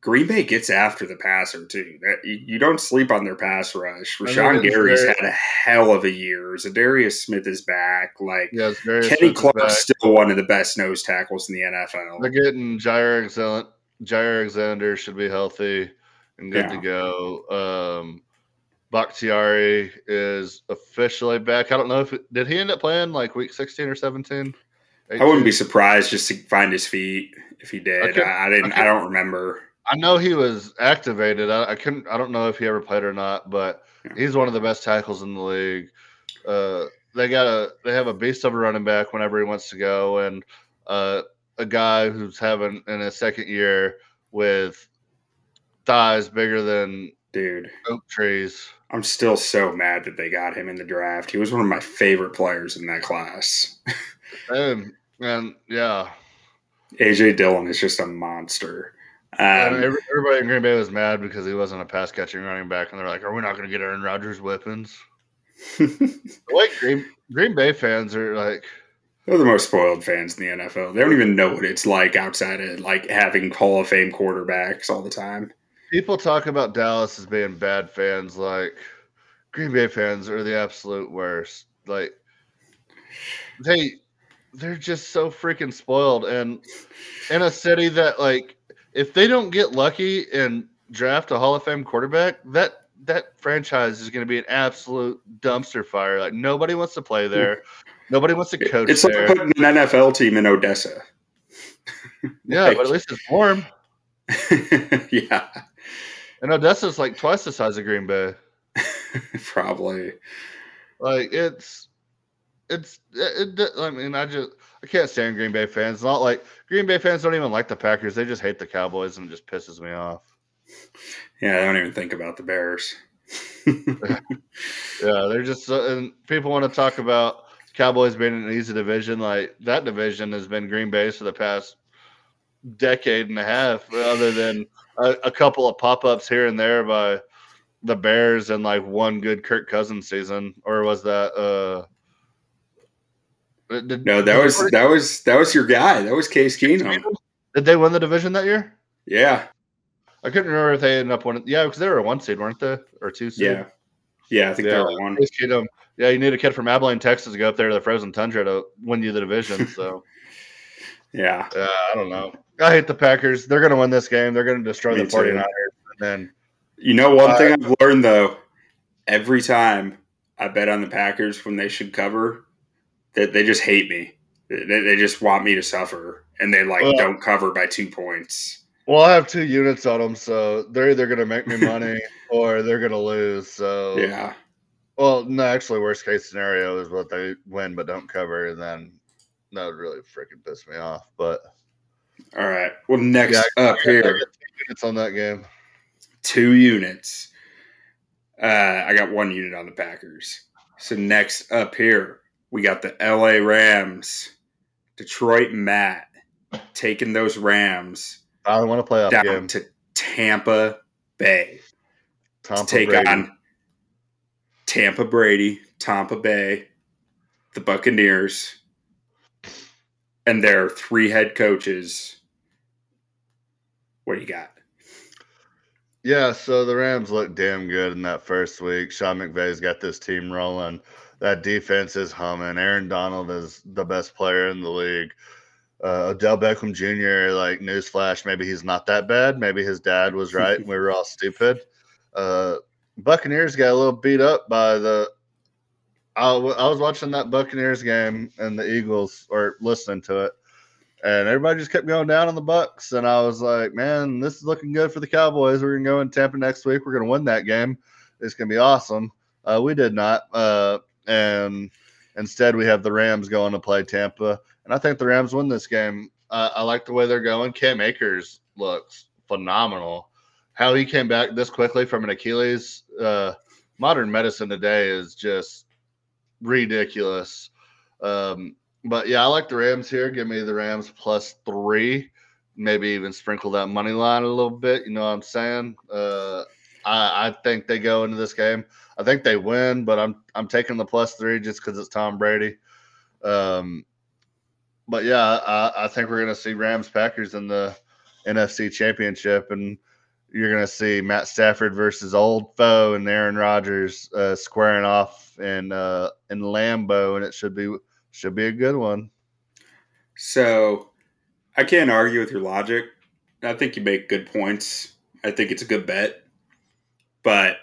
Green Bay gets after the passer too. That you, you don't sleep on their pass rush. I Rashan Gary's very- had a hell of a year. Za'Darius Smith is back. Like Yeah, Kenny Smith is. Clark's still one of the best nose tackles in the NFL. They're getting Jaire Alexander. Jaire Alexander should be healthy and good to go. Um, Bakhtiari is officially back. I don't know if it, did he end up playing like week sixteen or seventeen. I wouldn't be surprised just to find his feet if he did. Okay. I, I didn't. Okay. I don't remember. I know he was activated. I, I couldn't. I don't know if he ever played or not, but he's one of the best tackles in the league. Uh, they got a. They have a beast of a running back whenever he wants to go, and uh, a guy who's having in his second year with thighs bigger than Dude, oak trees. I'm still so mad that they got him in the draft. He was one of my favorite players in that class. And and yeah, AJ Dillon is just a monster. Um, every- everybody in Green Bay was mad because he wasn't a pass catching running back, and they're like, "Are we not going to get Aaron Rodgers weapons?" Way Green Green Bay fans are like, They're the most spoiled fans in the NFL. They don't even know what it's like outside of like having Hall of Fame quarterbacks all the time. people talk about Dallas as being bad fans. Like Green Bay fans are the absolute worst. Like they they're just so freaking spoiled, and in a city that like if they don't get lucky and draft a Hall of Fame quarterback, that that franchise is going to be an absolute dumpster fire. Like nobody wants to play there. Nobody wants to coach It's there. like putting an NFL team in Odessa. yeah, but at least it's warm. yeah, And Odessa's like twice the size of Green Bay. probably. Like it's it's it, it- I mean I just I can't stand Green Bay fans. It's not like Green Bay fans don't even like the Packers. They just hate the Cowboys and it just pisses me off. Yeah, I don't even think about the Bears. Yeah, they're just so, and people want to talk about Cowboys being an easy division. Like that division has been Green Bay's for the past decade and a half, other than a, a couple of pop ups here and there by the Bears and like one good Kirk Cousins season, or was that uh? Did, no, that was that was that was your guy. That was Case Keenum. Did they win the division that year? Yeah, I couldn't remember if they ended up winning. Yeah, because they were a one seed, weren't they, or two seed? yeah, yeah. I think they Yeah. were one. Case Keenum. Yeah, you need a kid from Abilene, Texas, to go up there to the frozen tundra to win you the division. So. Yeah, Yeah, I don't know. I hate the Packers. They're going to win this game. They're going to destroy Me the too. 49ers. And then, you know one Uh, thing I've learned though, every time I bet on the Packers when they should cover, that they, just hate me. They, they just want me to suffer, and they like Well- don't cover by two points. well, I have two units on them, so they're either going to make me money or they're going to lose. So, Yeah, well, no, actually, worst case scenario is what they win but don't cover, and then that would really freaking piss me off. But all right. Well, next Yeah, up I here, units on that game. two units. Uh, I got one unit on the Packers. So next up here, we got the LA Rams, Detroit Matt taking those Rams I want to play down game. to Tampa Bay Tom to take on Tampa Brady, Tampa Bay, the Buccaneers, and their three head coaches. What do you got? Yeah, so the Rams look damn good in that first week. Sean McVay's got this team rolling. That defense is humming. Aaron Donald is the best player in the league. Uh, Odell Beckham Jr. Like newsflash, maybe he's not that bad. Maybe his dad was right. and we were all stupid. Uh, Buccaneers got a little beat up by the. I, w- I was watching that Buccaneers game and the Eagles, or listening to it, and everybody just kept going down on the Bucks, and I was like, "Man, this is looking good for the Cowboys. We're gonna go in Tampa next week. We're gonna win that game. It's gonna be awesome." Uh, we did not, uh, and instead we have the Rams going to play Tampa, and I think the Rams win this game. Uh, I like the way they're going. Cam Akers looks phenomenal. How he came back this quickly from an Achilles. Uh, modern medicine today is just ridiculous. Um, but yeah, I like the Rams here. Give me the Rams plus three. Maybe even sprinkle that money line a little bit. You know what I'm saying? Uh, I, I think they go into this game. I think they win, but I'm I'm taking the plus three just because it's Tom Brady. Um, but yeah, I, I think we're gonna see Rams Packers in the NFC Championship, and you're gonna see Matt Stafford versus old foe and Aaron Rodgers uh, squaring off in uh, in Lambeau, and it should be should be a good one. So I can't argue with your logic. I think you make good points. I think it's a good bet. But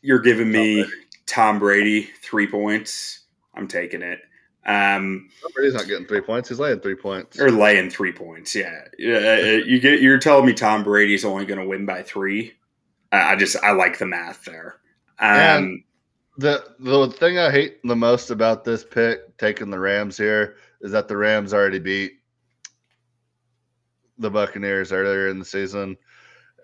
you're giving me Tom Brady three points. I'm taking it. Um, Tom Brady's not getting three points. He's laying three points. or laying three points. Yeah, uh, you get. You're telling me Tom Brady's only going to win by three. I I just I like the math there. Um, And- The the thing I hate the most about this pick, taking the Rams here, is that the Rams already beat the Buccaneers earlier in the season.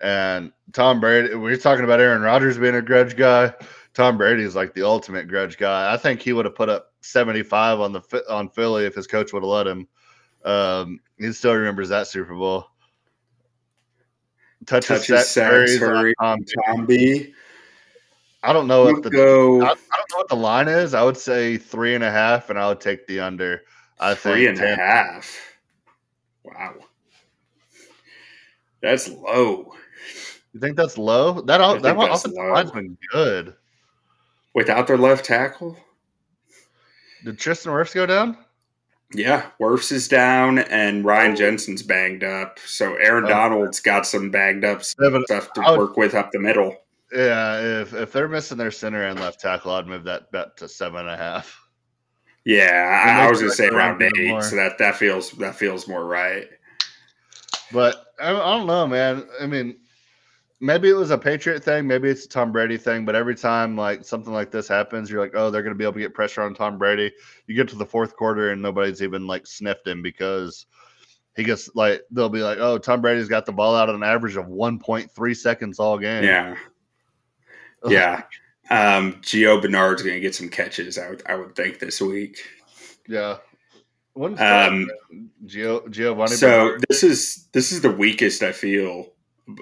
And Tom Brady, we're talking about Aaron Rodgers being a grudge guy. Tom Brady is like the ultimate grudge guy. I think he would have put up 75 on the on Philly if his coach would have let him. Um, he still remembers that Super Bowl. Touches, touches, sacks, sacks, on hurry, Tom. Tom B. I don't know what the go I, I don't know what the line is. I would say three and a half, and I would take the under. I three think and a half. Wow, that's low. You think that's low? That I that offensive line's been good. Without their left tackle, Did Tristan Wirfs go down? yeah, Wirfs is down and Ryan Oh. Jensen's banged up. So Aaron Oh. Donald's got some banged up Yeah, stuff to would- work with up the middle. yeah, if if they're missing their center and left tackle, I'd move that bet to seven and a half. Yeah, I, I was gonna say around around eight, more. so that that feels that feels more right. But I, I don't know, man. I mean, maybe it was a Patriot thing, maybe it's a Tom Brady thing. But every time like something like this happens, you're like, oh, they're going to be able to get pressure on Tom Brady. You get to the fourth quarter and nobody's even like sniffed him because he gets like they'll be like, oh, Tom Brady's got the ball out at an average of 1.3 seconds all game. Yeah, yeah. Um, Gio Bernard's gonna get some catches. I would I would think this week. yeah. When's Um, Gio, Giovanni? So Bernard? this is this is the weakest I feel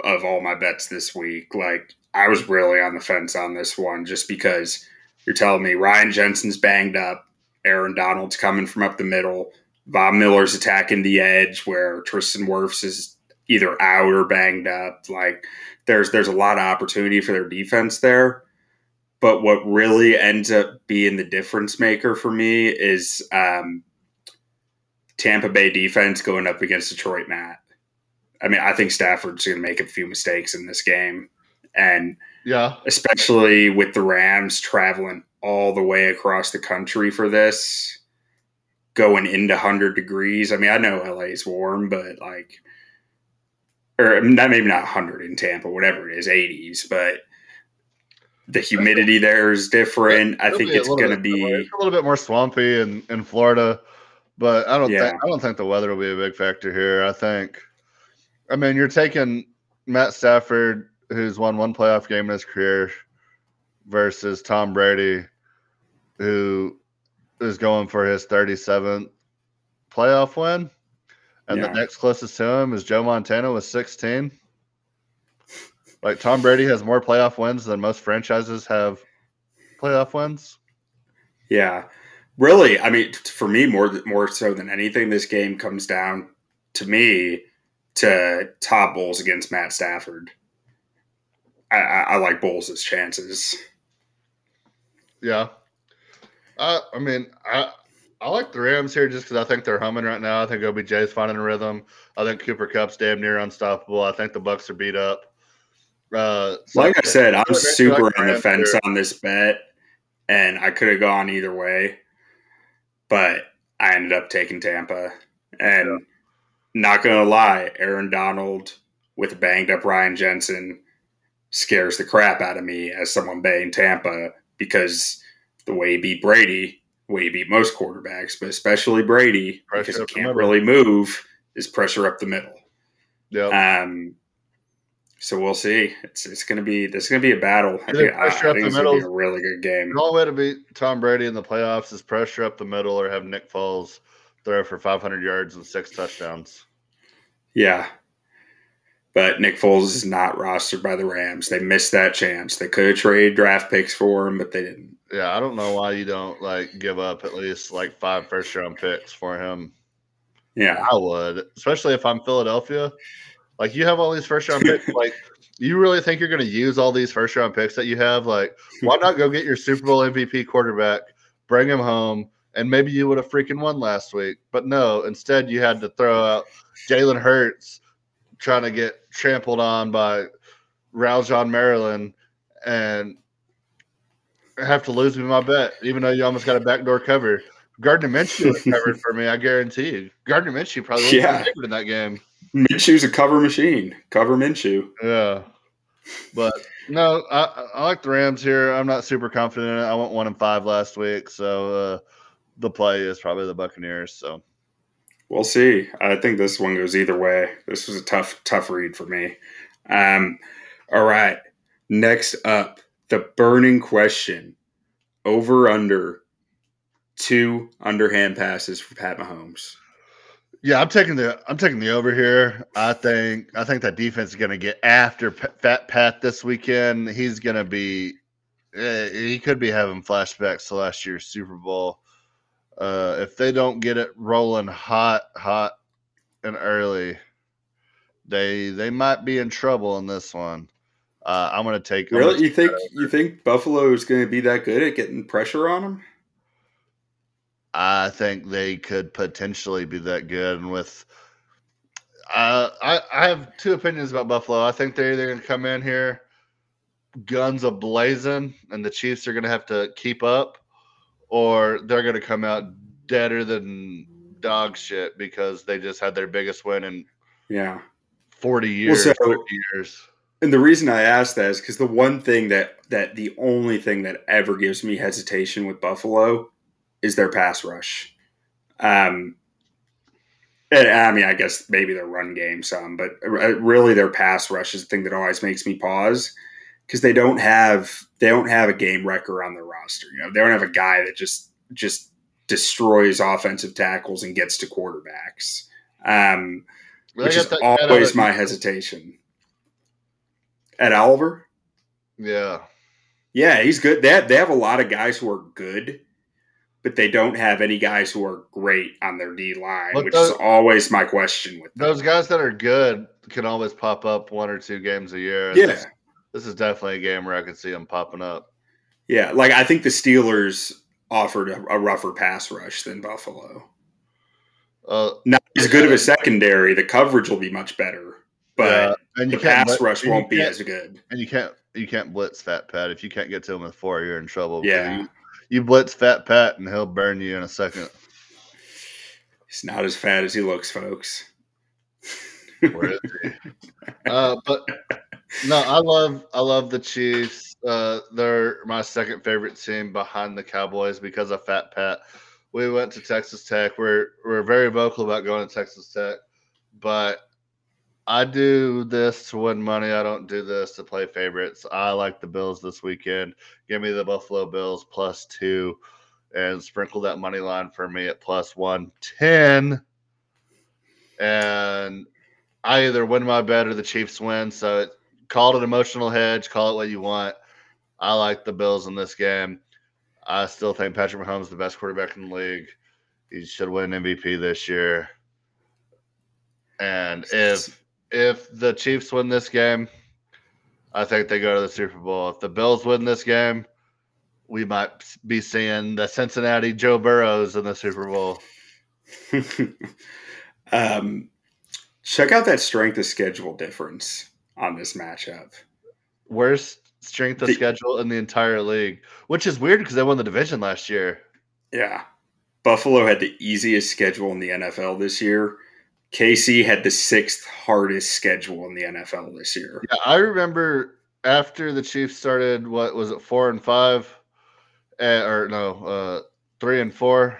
of all my bets this week. Like I was really on the fence on this one just because you're telling me Ryan Jensen's banged up, Aaron Donald's coming from up the middle, Von Miller's attacking the edge where Tristan Wirfs is either out or banged up. Like there's there's a lot of opportunity for their defense there. But what really ends up being the difference maker for me is um, Tampa Bay defense going up against Detroit, Matt. I mean, I think Stafford's going to make a few mistakes in this game. And yeah, especially with the Rams traveling all the way across the country for this, going into 100 degrees. I mean, I know LA is warm, but like, or not maybe not 100 in Tampa, whatever it is, 80s, but the humidity there is different. I think it's going to be. a little bit more swampy in, in Florida, but I don't Yeah. think I don't think the weather will be a big factor here. I think, I mean, you're taking Matt Stafford, who's won one playoff game in his career, versus Tom Brady, who is going for his 37th playoff win, and Yeah. the next closest to him is Joe Montana with 16. Like Tom Brady has more playoff wins than most franchises have playoff wins. Yeah, really. I mean, t- for me, more more so than anything, this game comes down to me to Todd Bowles against Matt Stafford. I, I, I like Bowles' chances. Yeah. Uh, I mean, I I like the Rams here just because I think they're humming right now. I think OBJ's finding a rhythm. I think Cooper Kupp's damn near unstoppable. I think the Bucks are beat up. Uh, so- Like I said, I'm Like super on the fence are- on this bet, and I could have gone either way, but I ended up taking Tampa. And not gonna lie, Aaron Donald with banged up Ryan Jensen scares the crap out of me as someone betting Tampa because the way he beat Brady, the way he beat most quarterbacks, but especially Brady, Pressure because he can't really move, is pressure up the middle. yeah. Um, so we'll see. It's it's gonna be this is gonna be a battle. I think, I, I think it's gonna be a really good game. The only way to beat Tom Brady in the playoffs is pressure up the middle or have Nick Foles throw for 500 yards and six touchdowns. Yeah, but Nick Foles is not rostered by the Rams. They missed that chance. They could have traded draft picks for him, but they didn't. Yeah, I don't know why you don't like give up at least like five first round picks for him. Yeah, I would, especially if I'm Philadelphia. Like you have all these first round picks. Like you really think you're going to use all these first round picks that you have? Like why not go get your Super Bowl MVP quarterback, bring him home, and maybe you would have freaking won last week. But no, instead you had to throw out Jalen Hurts trying to get trampled on by Raljon Maryland and have to lose me my bet, even though you almost got a backdoor cover. Gardner Minshew was covered for me, I guarantee you. Gardner Minshew probably Yeah. in that game. Minshew's a cover machine. Cover Minshew. Yeah. But no, I, I like the Rams here. I'm not super confident in it. I went one and five last week, so uh, the play is probably the Buccaneers. So We'll see. I think this one goes either way. This was a tough, tough read for me. Um, all right. Next up, the burning question: over under two underhand passes for Pat Mahomes. yeah, I'm taking the I'm taking the over here. I think I think that defense is going to get after Fat Pat this weekend. He's going to be eh, he could be having flashbacks to last year's Super Bowl. Uh, if they don't get it rolling hot, hot and early, they they might be in trouble in this one. Uh, I'm going to take Really, you think you think Buffalo is going to be that good at getting pressure on them? I think they could potentially be that good. And with, uh, I I have two opinions about Buffalo. I think they're either going to come in here guns a blazing, and the Chiefs are going to have to keep up, or they're going to come out deader than dog shit because they just had their biggest win in Yeah. 40 years. so- 50 years. And the reason I ask that is because the one thing that that the only thing that ever gives me hesitation with Buffalo is their pass rush. Um, and, I mean, I guess maybe their run game some, but uh, really their pass rush is the thing that always makes me pause because they don't have they don't have a game wrecker on their roster. You know, they don't have a guy that just just destroys offensive tackles and gets to quarterbacks. Um, which is always my hesitation. Ed Oliver, Yeah. yeah, he's good. They have, they have a lot of guys who are good, but they don't have any guys who are great on their D line, which those- is always my question with them. Those guys that are good can always pop up one or two games a year. Yeah, This, is definitely a game where I could see them popping up. yeah. Like I think the Steelers offered a, a rougher pass rush than Buffalo. Uh, Not as good of a secondary. The coverage will be much better, but yeah, and the you can't pass rush won't be as good. And you can't you can't blitz Fat Pat if you can't get to him with four, you're in trouble. Yeah. you, you blitz Fat Pat and he'll burn you in a second. He's not as fat as he looks, folks. Where is he? uh, but no, I love I love the Chiefs. Uh, they're my second favorite team behind the Cowboys because of Fat Pat. We went to Texas Tech. We're we're very vocal about going to Texas Tech, but I do this to win money. I don't do this to play favorites. I like the Bills this weekend. Give me the Buffalo Bills plus two, and sprinkle that money line for me at plus one ten. And I either win my bet or the Chiefs win. So call it an emotional hedge. Call it what you want. I like the Bills in this game. I still think Patrick Mahomes is the best quarterback in the league. He should win MVP this year. And if if the Chiefs win this game, I think they go to the Super Bowl. If the Bills win this game, we might be seeing the Cincinnati Joe Burrows in the Super Bowl. um, check out that strength of schedule difference on this matchup. worst strength of The- schedule in the entire league, which is weird because they won the division last year. Yeah. Buffalo had the easiest schedule in the NFL this year. KC had the sixth hardest schedule in the NFL this year. Yeah, I remember after the Chiefs started, what was it, four and five, uh, or no, uh, three and four.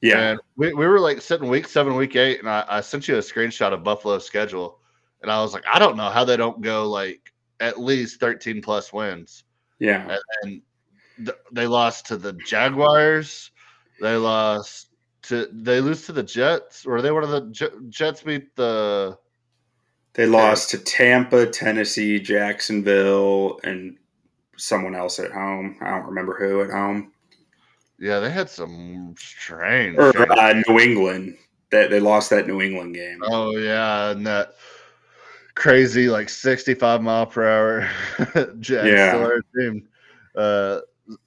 Yeah. And we, we were like sitting week seven, week eight, and I, I sent you a screenshot of Buffalo's schedule, and I was like, I don't know how they don't go like at least thirteen plus wins. Yeah. and th- they lost to the Jaguars. They lost to they lose to the Jets, or they one of the J- Jets beat the They lost to Tampa, Tennessee, Jacksonville, and someone else at home. I don't remember who at home. yeah they had some strange. Or uh, New England. That they lost that New England game. oh yeah, and that crazy like sixty five mile per hour Jets Yeah. Team. Uh,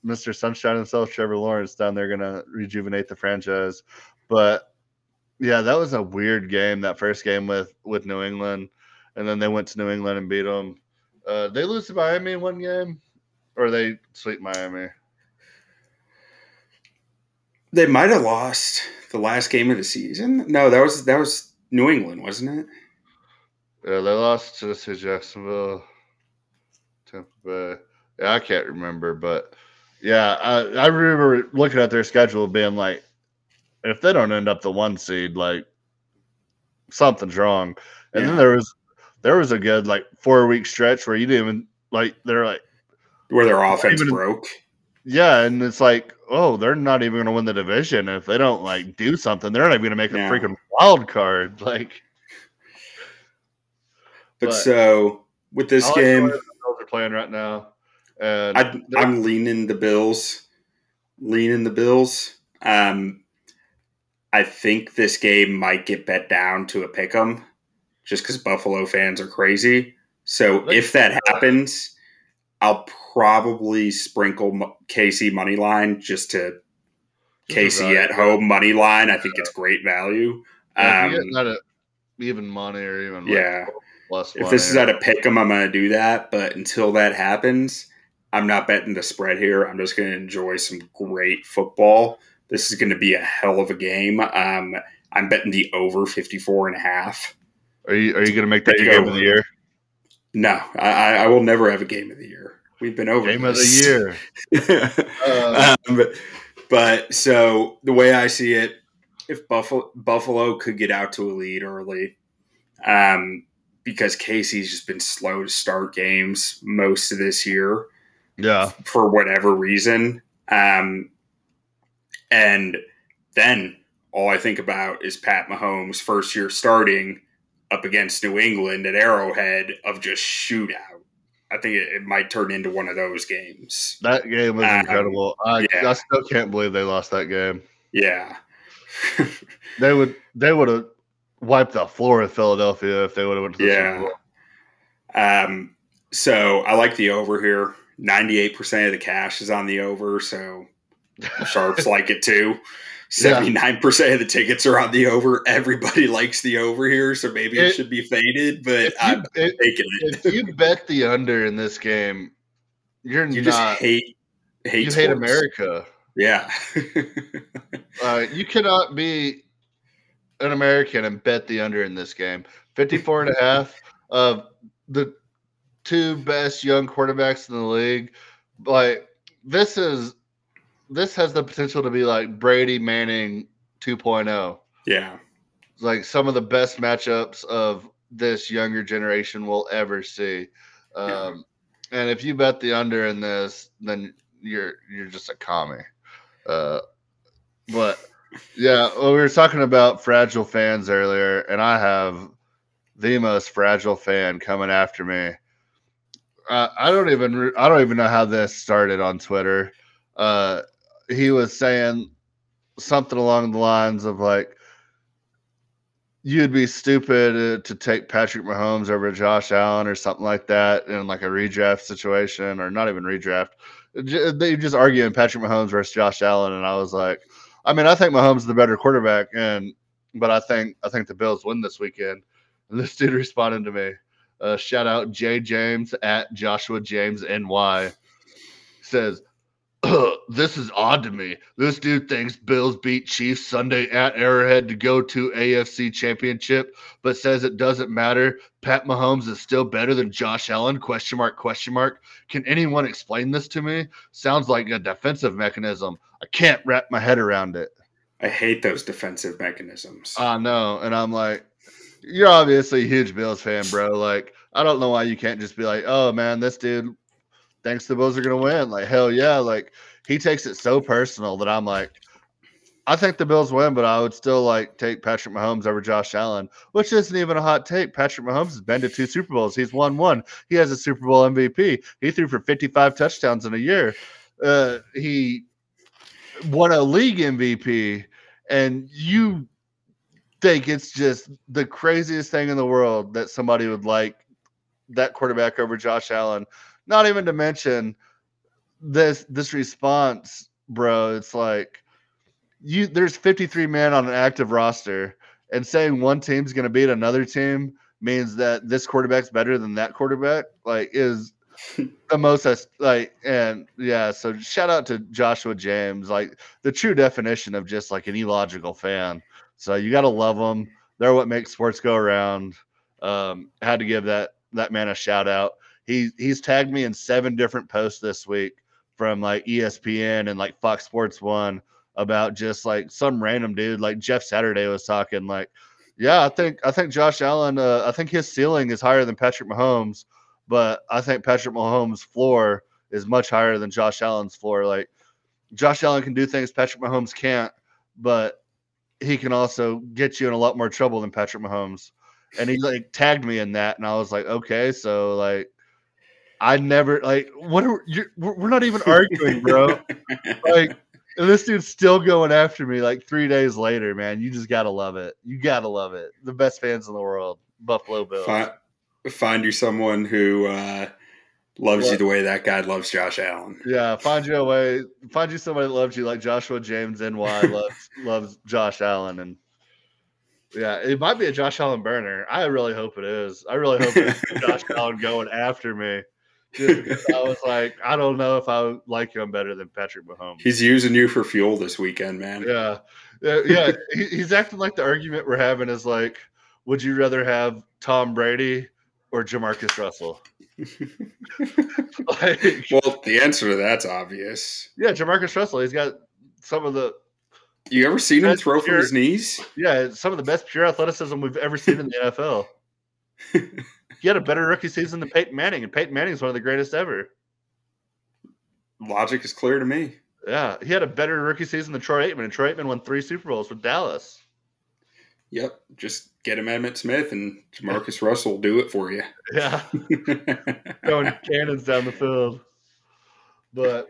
Mr. Sunshine himself, Trevor Lawrence, down there gonna rejuvenate the franchise, but yeah, that was a weird game. That first game with with New England, and then they went to New England and beat them. Uh, they lose to Miami in one game, or they sweep Miami. They might have lost the last game of the season. No, that was that was New England, wasn't it? Yeah, they lost to, to Jacksonville, Tampa Bay. Yeah, I can't remember, but yeah, I, I remember looking at their schedule, being like, if they don't end up the one seed, like something's wrong. And Yeah. then there was there was a good like four week stretch where you didn't even like they're like Where their offense even- broke. yeah, and it's like oh they're not even going to win the division if they don't like do something. They're not even going to make a Yeah. freaking wild card. Like But, But- so with this like game, the Bills are playing right now, and I, I'm leaning the Bills. Leaning the Bills. Um, I think this game might get bet down to a pick 'em, just because Buffalo fans are crazy. So if that happens, I'll probably sprinkle KC money line just to Just a KC at home money line. I think it's great value. Um, get that at even money or even like yeah. Plus If this is money. at a pick 'em, I'm going to do that. But until that happens, I'm not betting the spread here. I'm just going to enjoy some great football. This is going to be a hell of a game. Um, I'm betting the over 54 and a half. are you are you going to make that Big your game of the year? No, I, I I will never have a game of the year. We've been over Game of the year. Uh, um, but, but so the way I see it, if Buffalo Buffalo could get out to a lead early, um, because KC's just been slow to start games most of this year Yeah, for whatever reason, um, and then all I think about is Pat Mahomes' first year starting up against New England at Arrowhead of just shootout. I think it, it might turn into one of those games. that game was Um, incredible. I, yeah. I still can't believe they lost that game. Yeah. They would they would have wiped the floor with Philadelphia if they would have went to the Yeah. Super Bowl. Um, so I like the over here. 98% of the cash is on the over, so sharps like it too. 79% of the tickets are on the over. Everybody likes the over here, so maybe it, It- should be faded, but you, I'm if, taking it. if you bet the under in this game, you're You not. just hate hate you hate. America. Yeah. Uh, you cannot be an American and bet the under in this game. 54 and a half of the two best young quarterbacks in the league. Like this is this has the potential to be like Brady Manning 2.0. yeah. Like some of the best matchups of this younger generation will ever see. Um, and if you bet the under in this, then you're you're just a commie. Uh, but yeah, well, we were talking about fragile fans earlier, and I have the most fragile fan coming after me. Uh, I don't even I don't even know how this started on Twitter. Uh, he was saying something along the lines of like, you'd be stupid uh, to take Patrick Mahomes over Josh Allen or something like that in like a redraft situation, or not even redraft. They just arguing Patrick Mahomes versus Josh Allen, and I was like, I mean, I think Mahomes is the better quarterback, and but I think I think the Bills win this weekend. And this dude responded to me. Uh, shout out J James at Joshua James NY says, "This is odd to me. This dude thinks Bills beat Chiefs Sunday at Arrowhead to go to AFC Championship, but says it doesn't matter. Pat Mahomes is still better than Josh Allen? Question mark? Question mark. Can anyone explain this to me? Sounds like a defensive mechanism. I can't wrap my head around it." I hate those defensive mechanisms. I know, and I'm like, you're obviously a huge Bills fan, bro. Like, I don't know why you can't just be like, oh man, this dude thinks the Bills are gonna win. Like, hell yeah. Like, he takes it so personal that I'm like, I think the Bills win, but I would still like take Patrick Mahomes over Josh Allen, which isn't even a hot take. Patrick Mahomes has been to two Super Bowls. He's won one. He has a Super Bowl MVP. He threw for 55 touchdowns in a year. Uh, he won a league MVP, and you think it's just the craziest thing in the world that somebody would like that quarterback over Josh Allen. Not even to mention this this response, bro. It's like you there's 53 men on an active roster, and saying one team's going to beat another team means that this quarterback's better than that quarterback. Like is the most like and yeah. So shout out to Joshua James, like the true definition of just like an illogical fan. So you got to love them. They're what makes sports go around. Um, had to give that that man a shout out. He he's tagged me in seven different posts this week from like ESPN and like Fox Sports One about just like some random dude like Jeff Saturday was talking like, yeah, I think I think Josh Allen, uh, I think his ceiling is higher than Patrick Mahomes, but I think Patrick Mahomes' floor is much higher than Josh Allen's floor. Like Josh Allen can do things Patrick Mahomes can't, but he can also get you in a lot more trouble than Patrick Mahomes. And he like tagged me in that, and I was like, okay, so like, I never like what are you? We're not even arguing, bro. like, this dude's still going after me like three days later, man. You just gotta love it. You gotta love it. The best fans in the world, Buffalo Bills. Find, find you someone who uh, loves you the way that guy loves Josh Allen. Yeah, find you a way. Find you somebody that loves you like Joshua James NY loves loves Josh Allen, and yeah, it might be a Josh Allen burner. I really hope it is. I really hope it's Josh Allen going after me. I was like, I don't know if I like him better than Patrick Mahomes. He's using you for fuel this weekend, man. Yeah, yeah, yeah. he, he's acting like the argument we're having is like, would you rather have Tom Brady or JaMarcus Russell? like, Well, the answer to that's obvious. yeah, JaMarcus Russell. He's got some of the You ever seen him throw from his knees? Yeah, some of the best pure athleticism we've ever seen in the NFL. he had a better rookie season than Peyton Manning, and Peyton Manning is one of the greatest ever. Logic is clear to me. Yeah, he had a better rookie season than Troy Aikman, and Troy Aikman won three Super Bowls with Dallas. Yep. Just get him Emmitt Smith and Marcus Russell will do it for you. Yeah, going cannons down the field. But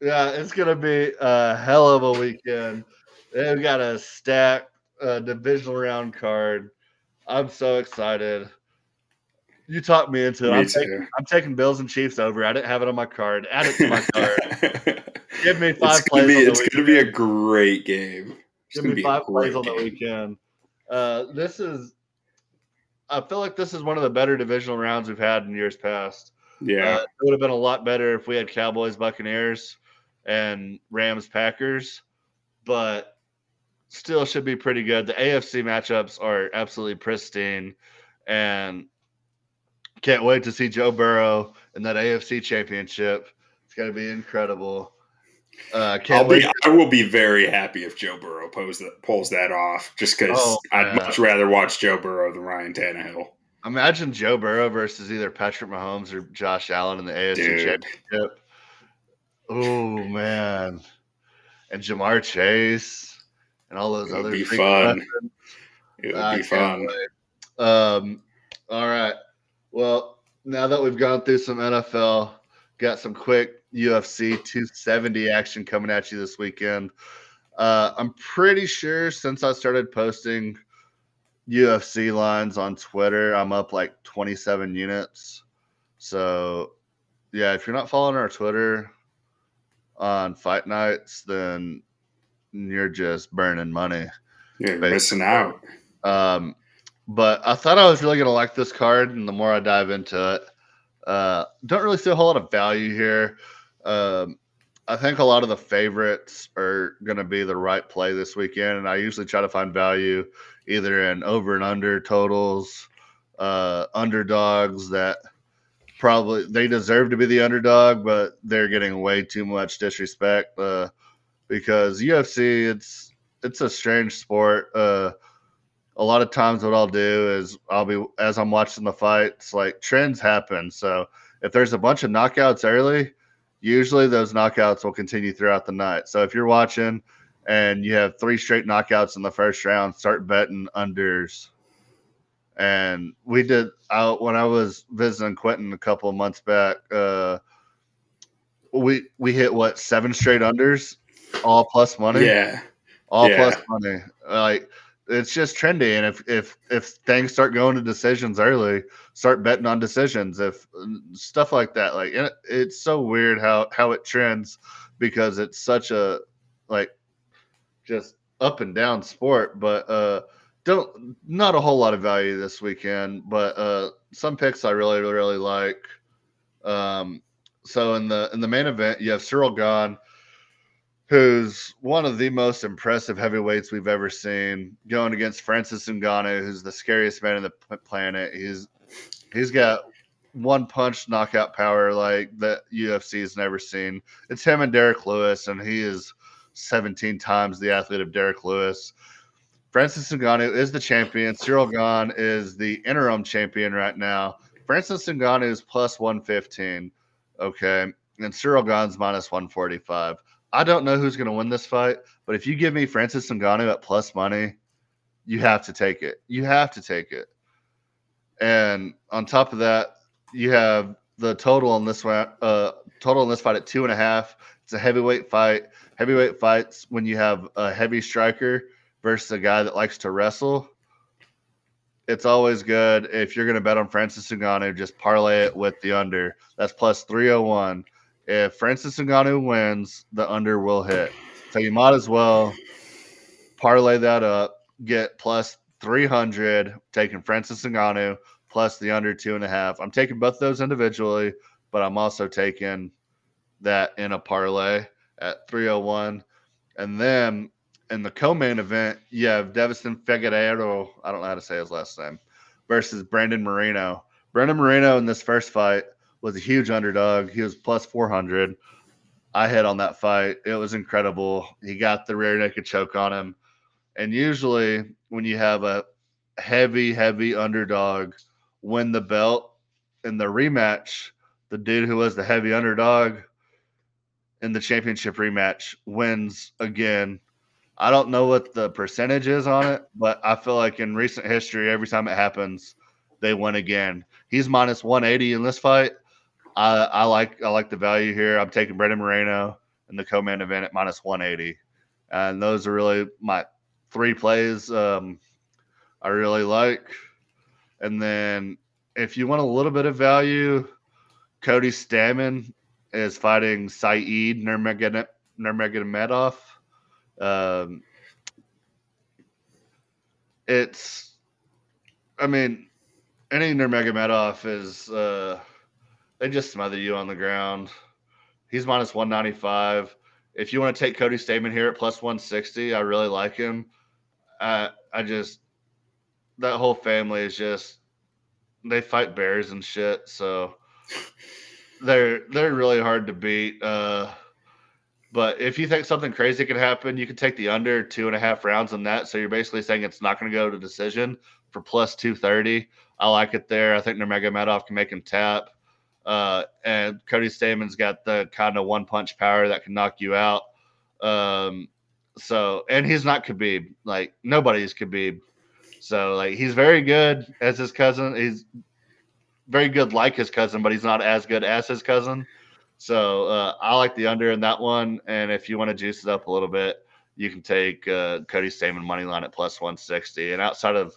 yeah, it's gonna be a hell of a weekend. They've got a stacked uh, divisional round card. I'm so excited. You talked me into it. Me I'm too. taking, I'm taking Bills and Chiefs over. I didn't have it on my card. Add it to my card. Give me five it's gonna plays. be on the it's gonna be a great game. It's Give me five plays great on the weekend. Uh, this is. I feel like this is one of the better divisional rounds we've had in years past. Yeah. Uh, it would have been a lot better if we had Cowboys, Buccaneers, and Rams, Packers, but still should be pretty good. The AFC matchups are absolutely pristine, and can't wait to see Joe Burrow in that AFC championship. It's going to be incredible. Uh, can't I'll be, I will be very happy if Joe Burrow pulls that, pulls that off, just because Oh, I'd much rather watch Joe Burrow than Ryan Tannehill. Imagine Joe Burrow versus either Patrick Mahomes or Josh Allen in the AFC Dude. championship. Oh man, and Ja'Marr Chase and all those other. It would other be fun. weapons. It would I be fun. wait. Um, all right. Well, now that we've gone through some NFL, got some quick UFC 270 action coming at you this weekend. Uh, I'm pretty sure since I started posting UFC lines on Twitter, I'm up like 27 units. So, yeah, if you're not following our Twitter on fight nights, then you're just burning money. You're Basically. missing out. Um, but I thought I was really gonna like this card, and the more I dive into it, uh, don't really see a whole lot of value here. Um, I think a lot of the favorites are going to be the right play this weekend, and I usually try to find value either in over and under totals, uh, underdogs that probably they deserve to be the underdog, but they're getting way too much disrespect uh, because UFC it's it's a strange sport. Uh, a lot of times, what I'll do is I'll be as I'm watching the fights, like trends happen. So if there's a bunch of knockouts early usually those knockouts will continue throughout the night. So if you're watching and you have three straight knockouts in the first round, start betting unders. And we did out when I was visiting Quentin a couple of months back. Uh, we we hit what seven straight unders, all plus money. Yeah, all Yeah. plus money. Like it's just trendy, and if if if things start going to decisions early, start betting on decisions. If stuff like that, like it, it's so weird how how it trends because it's such a like just up and down sport. But uh, don't not a whole lot of value this weekend. But uh, some picks I really really like. Um, so in the in the main event, you have Ciryl Gane who's one of the most impressive heavyweights we've ever seen, going against Francis Ngannou, who's the scariest man on the planet. He's he's got one punch knockout power like that UFC's never seen. It's him and Derek Lewis, and he is 17 times the athlete of Derek Lewis. Francis Ngannou is the champion. Ciryl Gane is the interim champion right now. Francis Ngannou is plus 115. Okay. And Ciryl Gane's minus 145. I don't know who's going to win this fight, but if you give me Francis Ngannou at plus money, you have to take it. You have to take it. And on top of that, you have the total in this one, uh, total in this fight at two and a half. It's a heavyweight fight. Heavyweight fights when you have a heavy striker versus a guy that likes to wrestle. It's always good if you're going to bet on Francis Ngannou, just parlay it with the under. That's plus 301 if Francis Ngannou wins, the under will hit. So you might as well parlay that up, get plus 300, taking Francis Ngannou plus the under two and a half. I'm taking both those individually, but I'm also taking that in a parlay at 301. And then in the co-main event, you have Deiveson Figueiredo, I don't know how to say his last name, versus Brandon Moreno. Brandon Moreno in this first fight was a huge underdog. He was plus 400. I hit on that fight. It was incredible. He got the rear naked choke on him. And usually, when you have a heavy, heavy underdog win the belt in the rematch, the dude who was the heavy underdog in the championship rematch wins again. I don't know what the percentage is on it, but I feel like in recent history, every time it happens, they win again. He's minus 180 in this fight. I, I like I like the value here. I'm taking Brandon Moreno in the co-main event at minus 180, and those are really my three plays um, I really like. And then if you want a little bit of value, Cody Stamann is fighting Said. Nurmagomedov. Um, it's, I mean, any Nurmagomedov is. Uh, they just smother you on the ground. He's minus 195. If you want to take Cody Stamann here at plus 160, I really like him. I I just that whole family is just they fight bears and shit, so they're they're really hard to beat. Uh, but if you think something crazy could happen, you can take the under two and a half rounds on that. So you're basically saying it's not going to go to decision for plus 230. I like it there. I think Nurmagomedov can make him tap. Uh, and Cody Stamann's got the kind of one punch power that can knock you out. Um, so, and he's not Khabib. Like nobody's Khabib. So, like he's very good as his cousin. He's very good like his cousin, but he's not as good as his cousin. So, uh, I like the under in that one. And if you want to juice it up a little bit, you can take uh, Cody Stamann money line at plus 160. And outside of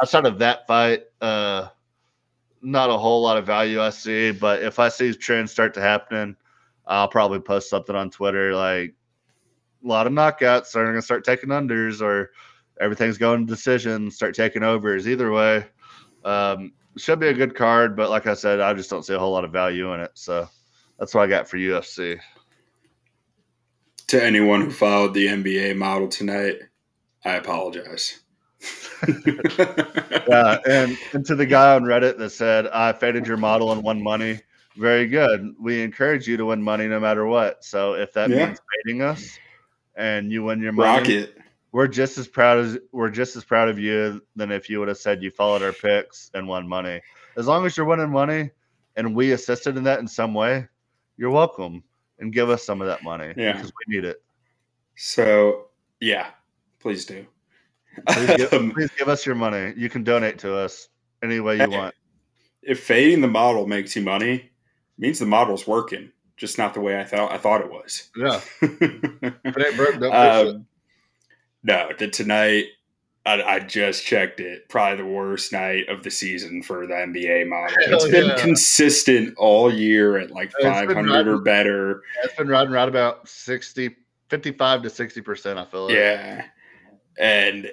outside of that fight, uh, not a whole lot of value I see, but if I see trends start to happen, I'll probably post something on Twitter like a lot of knockouts are going to start taking unders, or everything's going to decisions, start taking overs. Either way, um, should be a good card. But like I said, I just don't see a whole lot of value in it. So that's what I got for UFC. To anyone who followed the NBA model tonight, I apologize. yeah, and, and to the guy on Reddit that said, I faded your model and won money. Very good. We encourage you to win money no matter what. So if that Yeah. means fading us and you win your money, Rocket. we're just as proud as we're just as proud of you than if you would have said you followed our picks and won money. As long as you're winning money and we assisted in that in some way, you're welcome and give us some of that money Yeah. because we need it. So, yeah, please do. Please give, Um, please give us your money. You can donate to us any way you want. if fading the model makes you money, it means the model's working, just not the way I thought I thought it was. Yeah. If it broke, don't fix it. um, no, the, tonight I, I just checked it. Probably the worst night of the season for the NBA model. Hell It's been yeah. consistent all year at like been 500 or better. It's been riding right about 60, 55 to 60%, I feel like. Yeah, and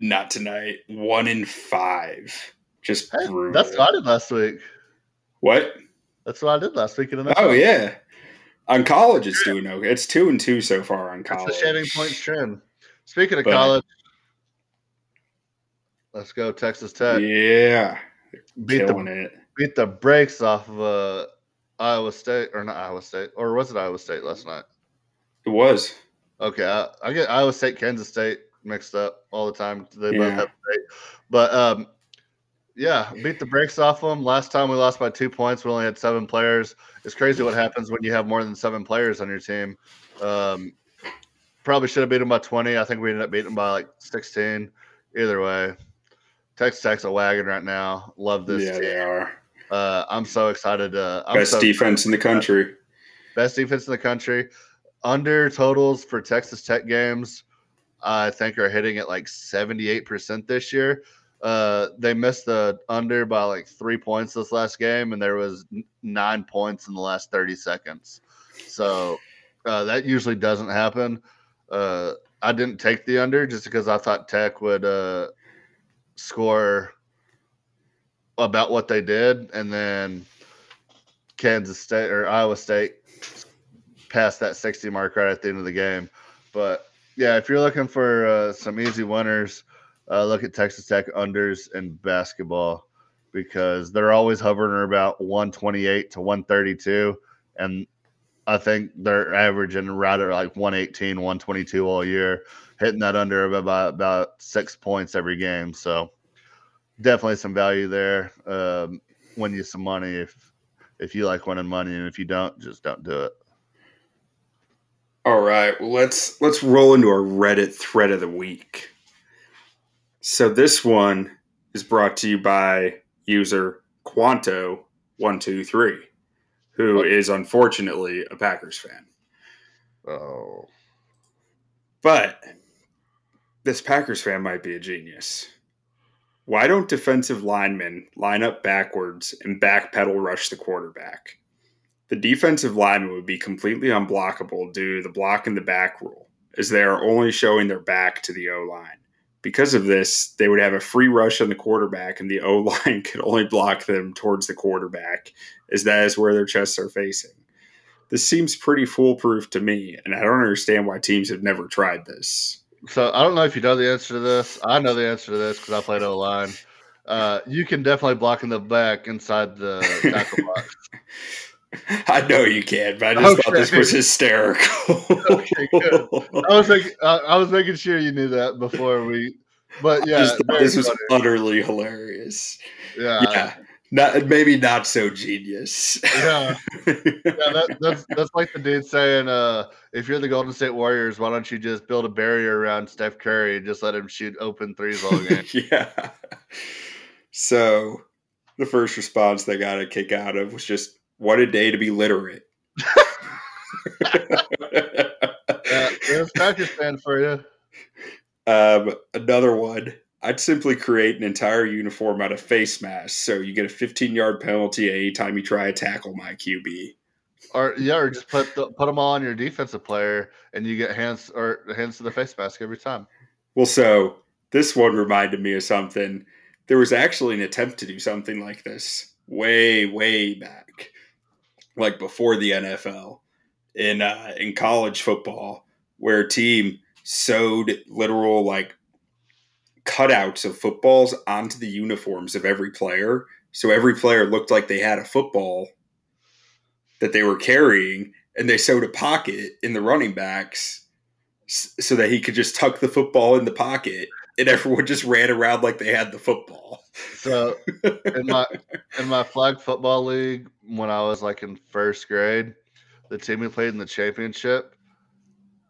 not tonight. One in five. Just Hey, that's what I did last week. what? That's what I did last week in the Oh yeah. On college, it's doing okay. It's two and two so far on college. the Shining Points trend. Speaking of But- college, let's go Texas Tech. Yeah, beat the it. beat the brakes off of uh, Iowa State or not Iowa State or was it Iowa State last night? It was. Okay, I, I get Iowa State, Kansas State mixed up all the time. They both Yeah. have state, but um, yeah, beat the brakes off them. Last time we lost by two points. We only had seven players. It's crazy what happens when you have more than seven players on your team. Um, probably should have beat them by twenty. I think we ended up beating them by like sixteen. Either way, Texas Tech's a wagon right now. Love this yeah, team. they are. Uh, I'm so excited. To, I'm Best so defense in the country. best defense in the country. Under totals for Texas Tech games, I think are hitting at like 78% this year. Uh, they missed the under by like three points this last game, and there was nine points in the last 30 seconds. So uh, that usually doesn't happen. Uh, I didn't take the under just because I thought Tech would uh, score about what they did, and then Kansas State or Iowa State passed that 60 mark right at the end of the game. But yeah, if you're looking for uh, some easy winners, uh, look at Texas Tech unders in basketball because they're always hovering about 128 to 132. And I think they're averaging at like 118, 122 all year, hitting that under about, about six points every game. So definitely some value there. Um, win you some money if if you like winning money, and if you don't, just don't do it. All right, well, let's let's roll into our Reddit thread of the week. So this one is brought to you by user Quanto one two three, who oh. is unfortunately a Packers fan. Oh, But this Packers fan might be a genius. Why don't defensive linemen line up backwards and backpedal rush the quarterback? The defensive lineman would be completely unblockable due to the block in the back rule, as they are only showing their back to the O line. Because of this, they would have a free rush on the quarterback, and the O line could only block them towards the quarterback, as that is where their chests are facing. This seems pretty foolproof to me, and I don't understand why teams have never tried this. so I don't know if you know the answer to this. I know the answer to this because I played O line. Uh, you can definitely block in the back inside the tackle box. I know you can, but I just thought this was hysterical. Okay, good. I was making, I, I was making sure you knew that before we. But yeah, just thought very this was funny. utterly hilarious. yeah, yeah, not maybe not so genius. yeah. yeah, that, that's that's like the dude saying, uh, if you're the Golden State Warriors, why don't you just build a barrier around Steph Curry and just let him shoot open threes all game? yeah. So the first response they got a kick out of was just, "What a day to be literate." yeah, there's Packers fan for you. Um, another one. I'd simply create an entire uniform out of face masks, so you get a 15 yard penalty anytime you try to tackle my QB. Or yeah, or just put the, put them all on your defensive player, and you get hands or hands to the face mask every time. Well, so this one reminded me of something. There was actually an attempt to do something like this way, way back, like before the NFL, in uh, in college football, where a team sewed literal like cutouts of footballs onto the uniforms of every player, so every player looked like they had a football that they were carrying, and they sewed a pocket in the running backs so that he could just tuck the football in the pocket and everyone just ran around like they had the football. So in my in my flag football league when I was like in first grade, the team we played in the championship,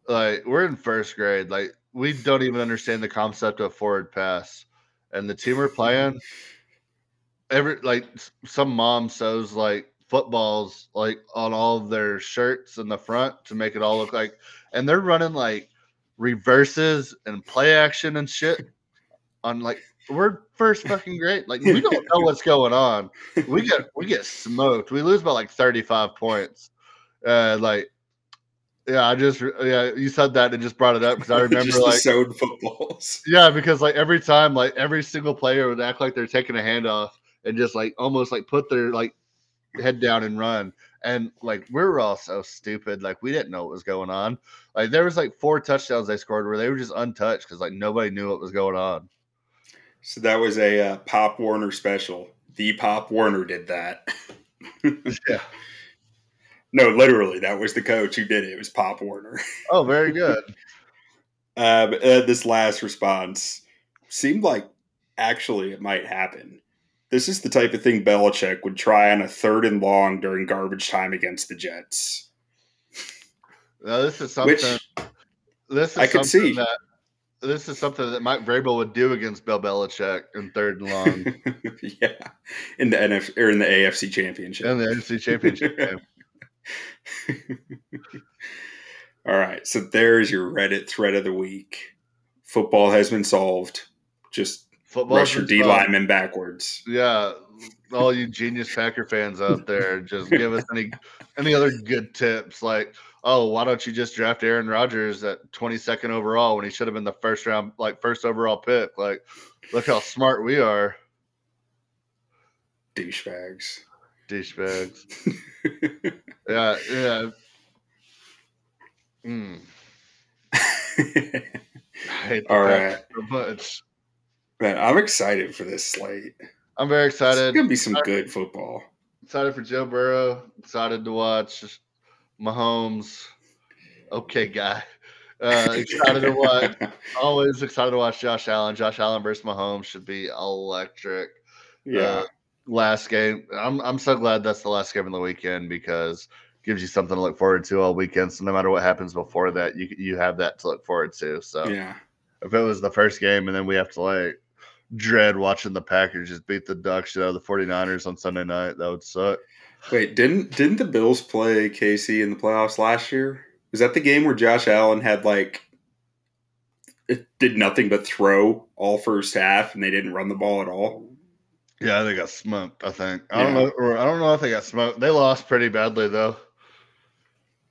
like we're in first grade, like we don't even understand the concept of forward pass, and the team we're playing, every like some mom sews like footballs like on all of their shirts in the front to make it all look like, and they're running like reverses and play action and shit on like we're first fucking grade. Like we don't know what's going on. We get we get smoked. We lose by like 35 points. Uh like yeah, I just yeah, you said that and just brought it up because I remember like sewed footballs. yeah, because like every time like every single player would act like they're taking a hand off and just like almost like put their like head down and run. And like we were all so stupid, like we didn't know what was going on. Like there was like four touchdowns they scored where they were just untouched because like nobody knew what was going on. So that was a uh, Pop Warner special. The Pop Warner did that. Yeah. No, literally, that was the coach who did it. It was Pop Warner. Oh, very good. Um, uh, this last response seemed like actually it might happen. This is the type of thing Belichick would try on a third and long during garbage time against the Jets. Now, this is something. Which this is I could see. that this is something that Mike Vrabel would do against Bill Belichick in third and long yeah, in the NF or in the AFC Championship. in the NFC Championship. All right, so there's your Reddit thread of the week. Football has been solved. Just Football. rush your D lineman backwards. Yeah, all you genius Packer fans out there, just give us any any other good tips. Like, oh, why don't you just draft Aaron Rodgers at 22nd overall when he should have been the first round, like first overall pick? Like, look how smart we are, Douchebags. douchebags. Yeah, yeah. Mm, I hate the All right. so much. Man, I'm excited for this slate. I'm very excited. It's gonna be some good football. Excited for Joe Burrow. Excited to watch Mahomes. Okay, guy. Uh, excited to watch. Always excited to watch Josh Allen. Josh Allen versus Mahomes should be electric. yeah, Uh, last game. I'm I'm so glad that's the last game of the weekend because it gives you something to look forward to all weekend. So no matter what happens before that, you you have that to look forward to. So yeah. if it was the first game and then we have to like dread watching the Packers just beat the shit out of the 49ers on Sunday night, that would suck. Wait, didn't didn't the Bills play KC in the playoffs last year? Was that the game where Josh Allen had like it did nothing but throw all first half and they didn't run the ball at all? Yeah, they got smoked. I think. I don't know. Or I don't know if they got smoked. They lost pretty badly though.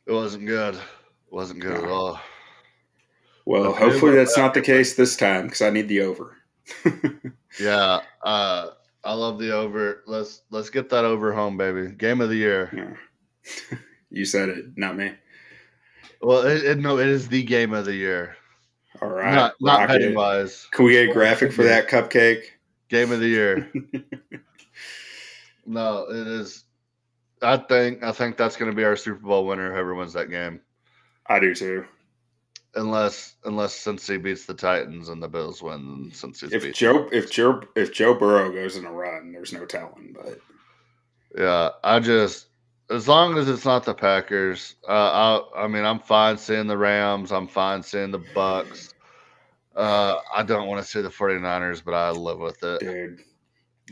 It wasn't good. It wasn't good at all. Well, But hopefully that's not the case this time because I need the over. Yeah. Uh, I love the over. Let's let's get that over home, baby. Game of the year. Yeah. you said it, not me. Well, it, it, no, it is the game of the year. All right, not not. Pennywise. Can we get a graphic for that cupcake? Game of the year. no, it is. I think I think that's going to be our Super Bowl winner. Whoever wins that game, I do too. Unless unless Cincy beats the Titans and the Bills win, Cincy If. Joe if Joe if Joe Burrow goes in a run, there's no telling. But Yeah, I just as long as it's not the Packers, uh, I I mean I'm fine seeing the Rams. I'm fine seeing the Bucs. Uh, I don't want to see the 49ers, but I live with it. dude,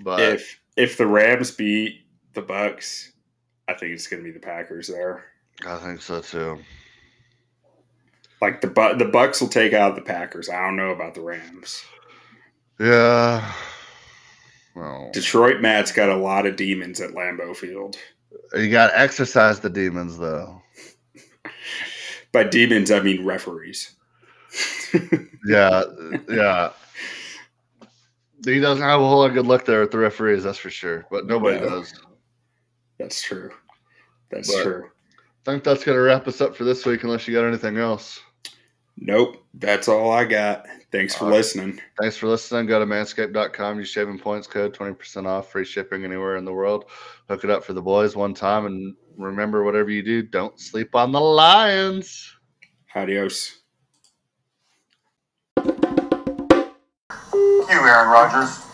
But if if the Rams beat the Bucs, I think it's going to be the Packers there. I think so too. Like the Bu- the Bucs will take out the Packers. I don't know about the Rams. Yeah. Well, Detroit Matt's got a lot of demons at Lambeau Field. you got to exercise the demons, though. By demons, I mean referees. Yeah, yeah. He doesn't have a whole lot of good luck there with the referees, that's for sure. But nobody No. does. That's true. That's But- true. I think that's gonna wrap us up for this week, unless you got anything else. Nope. That's all I got. Thanks for All right. listening. Thanks for listening. Go to manscaped.com. Use shaving points code 20% off, free shipping anywhere in the world. Hook it up for the boys one time. And remember, whatever you do, don't sleep on the Lions. Adios. You, Aaron Rodgers.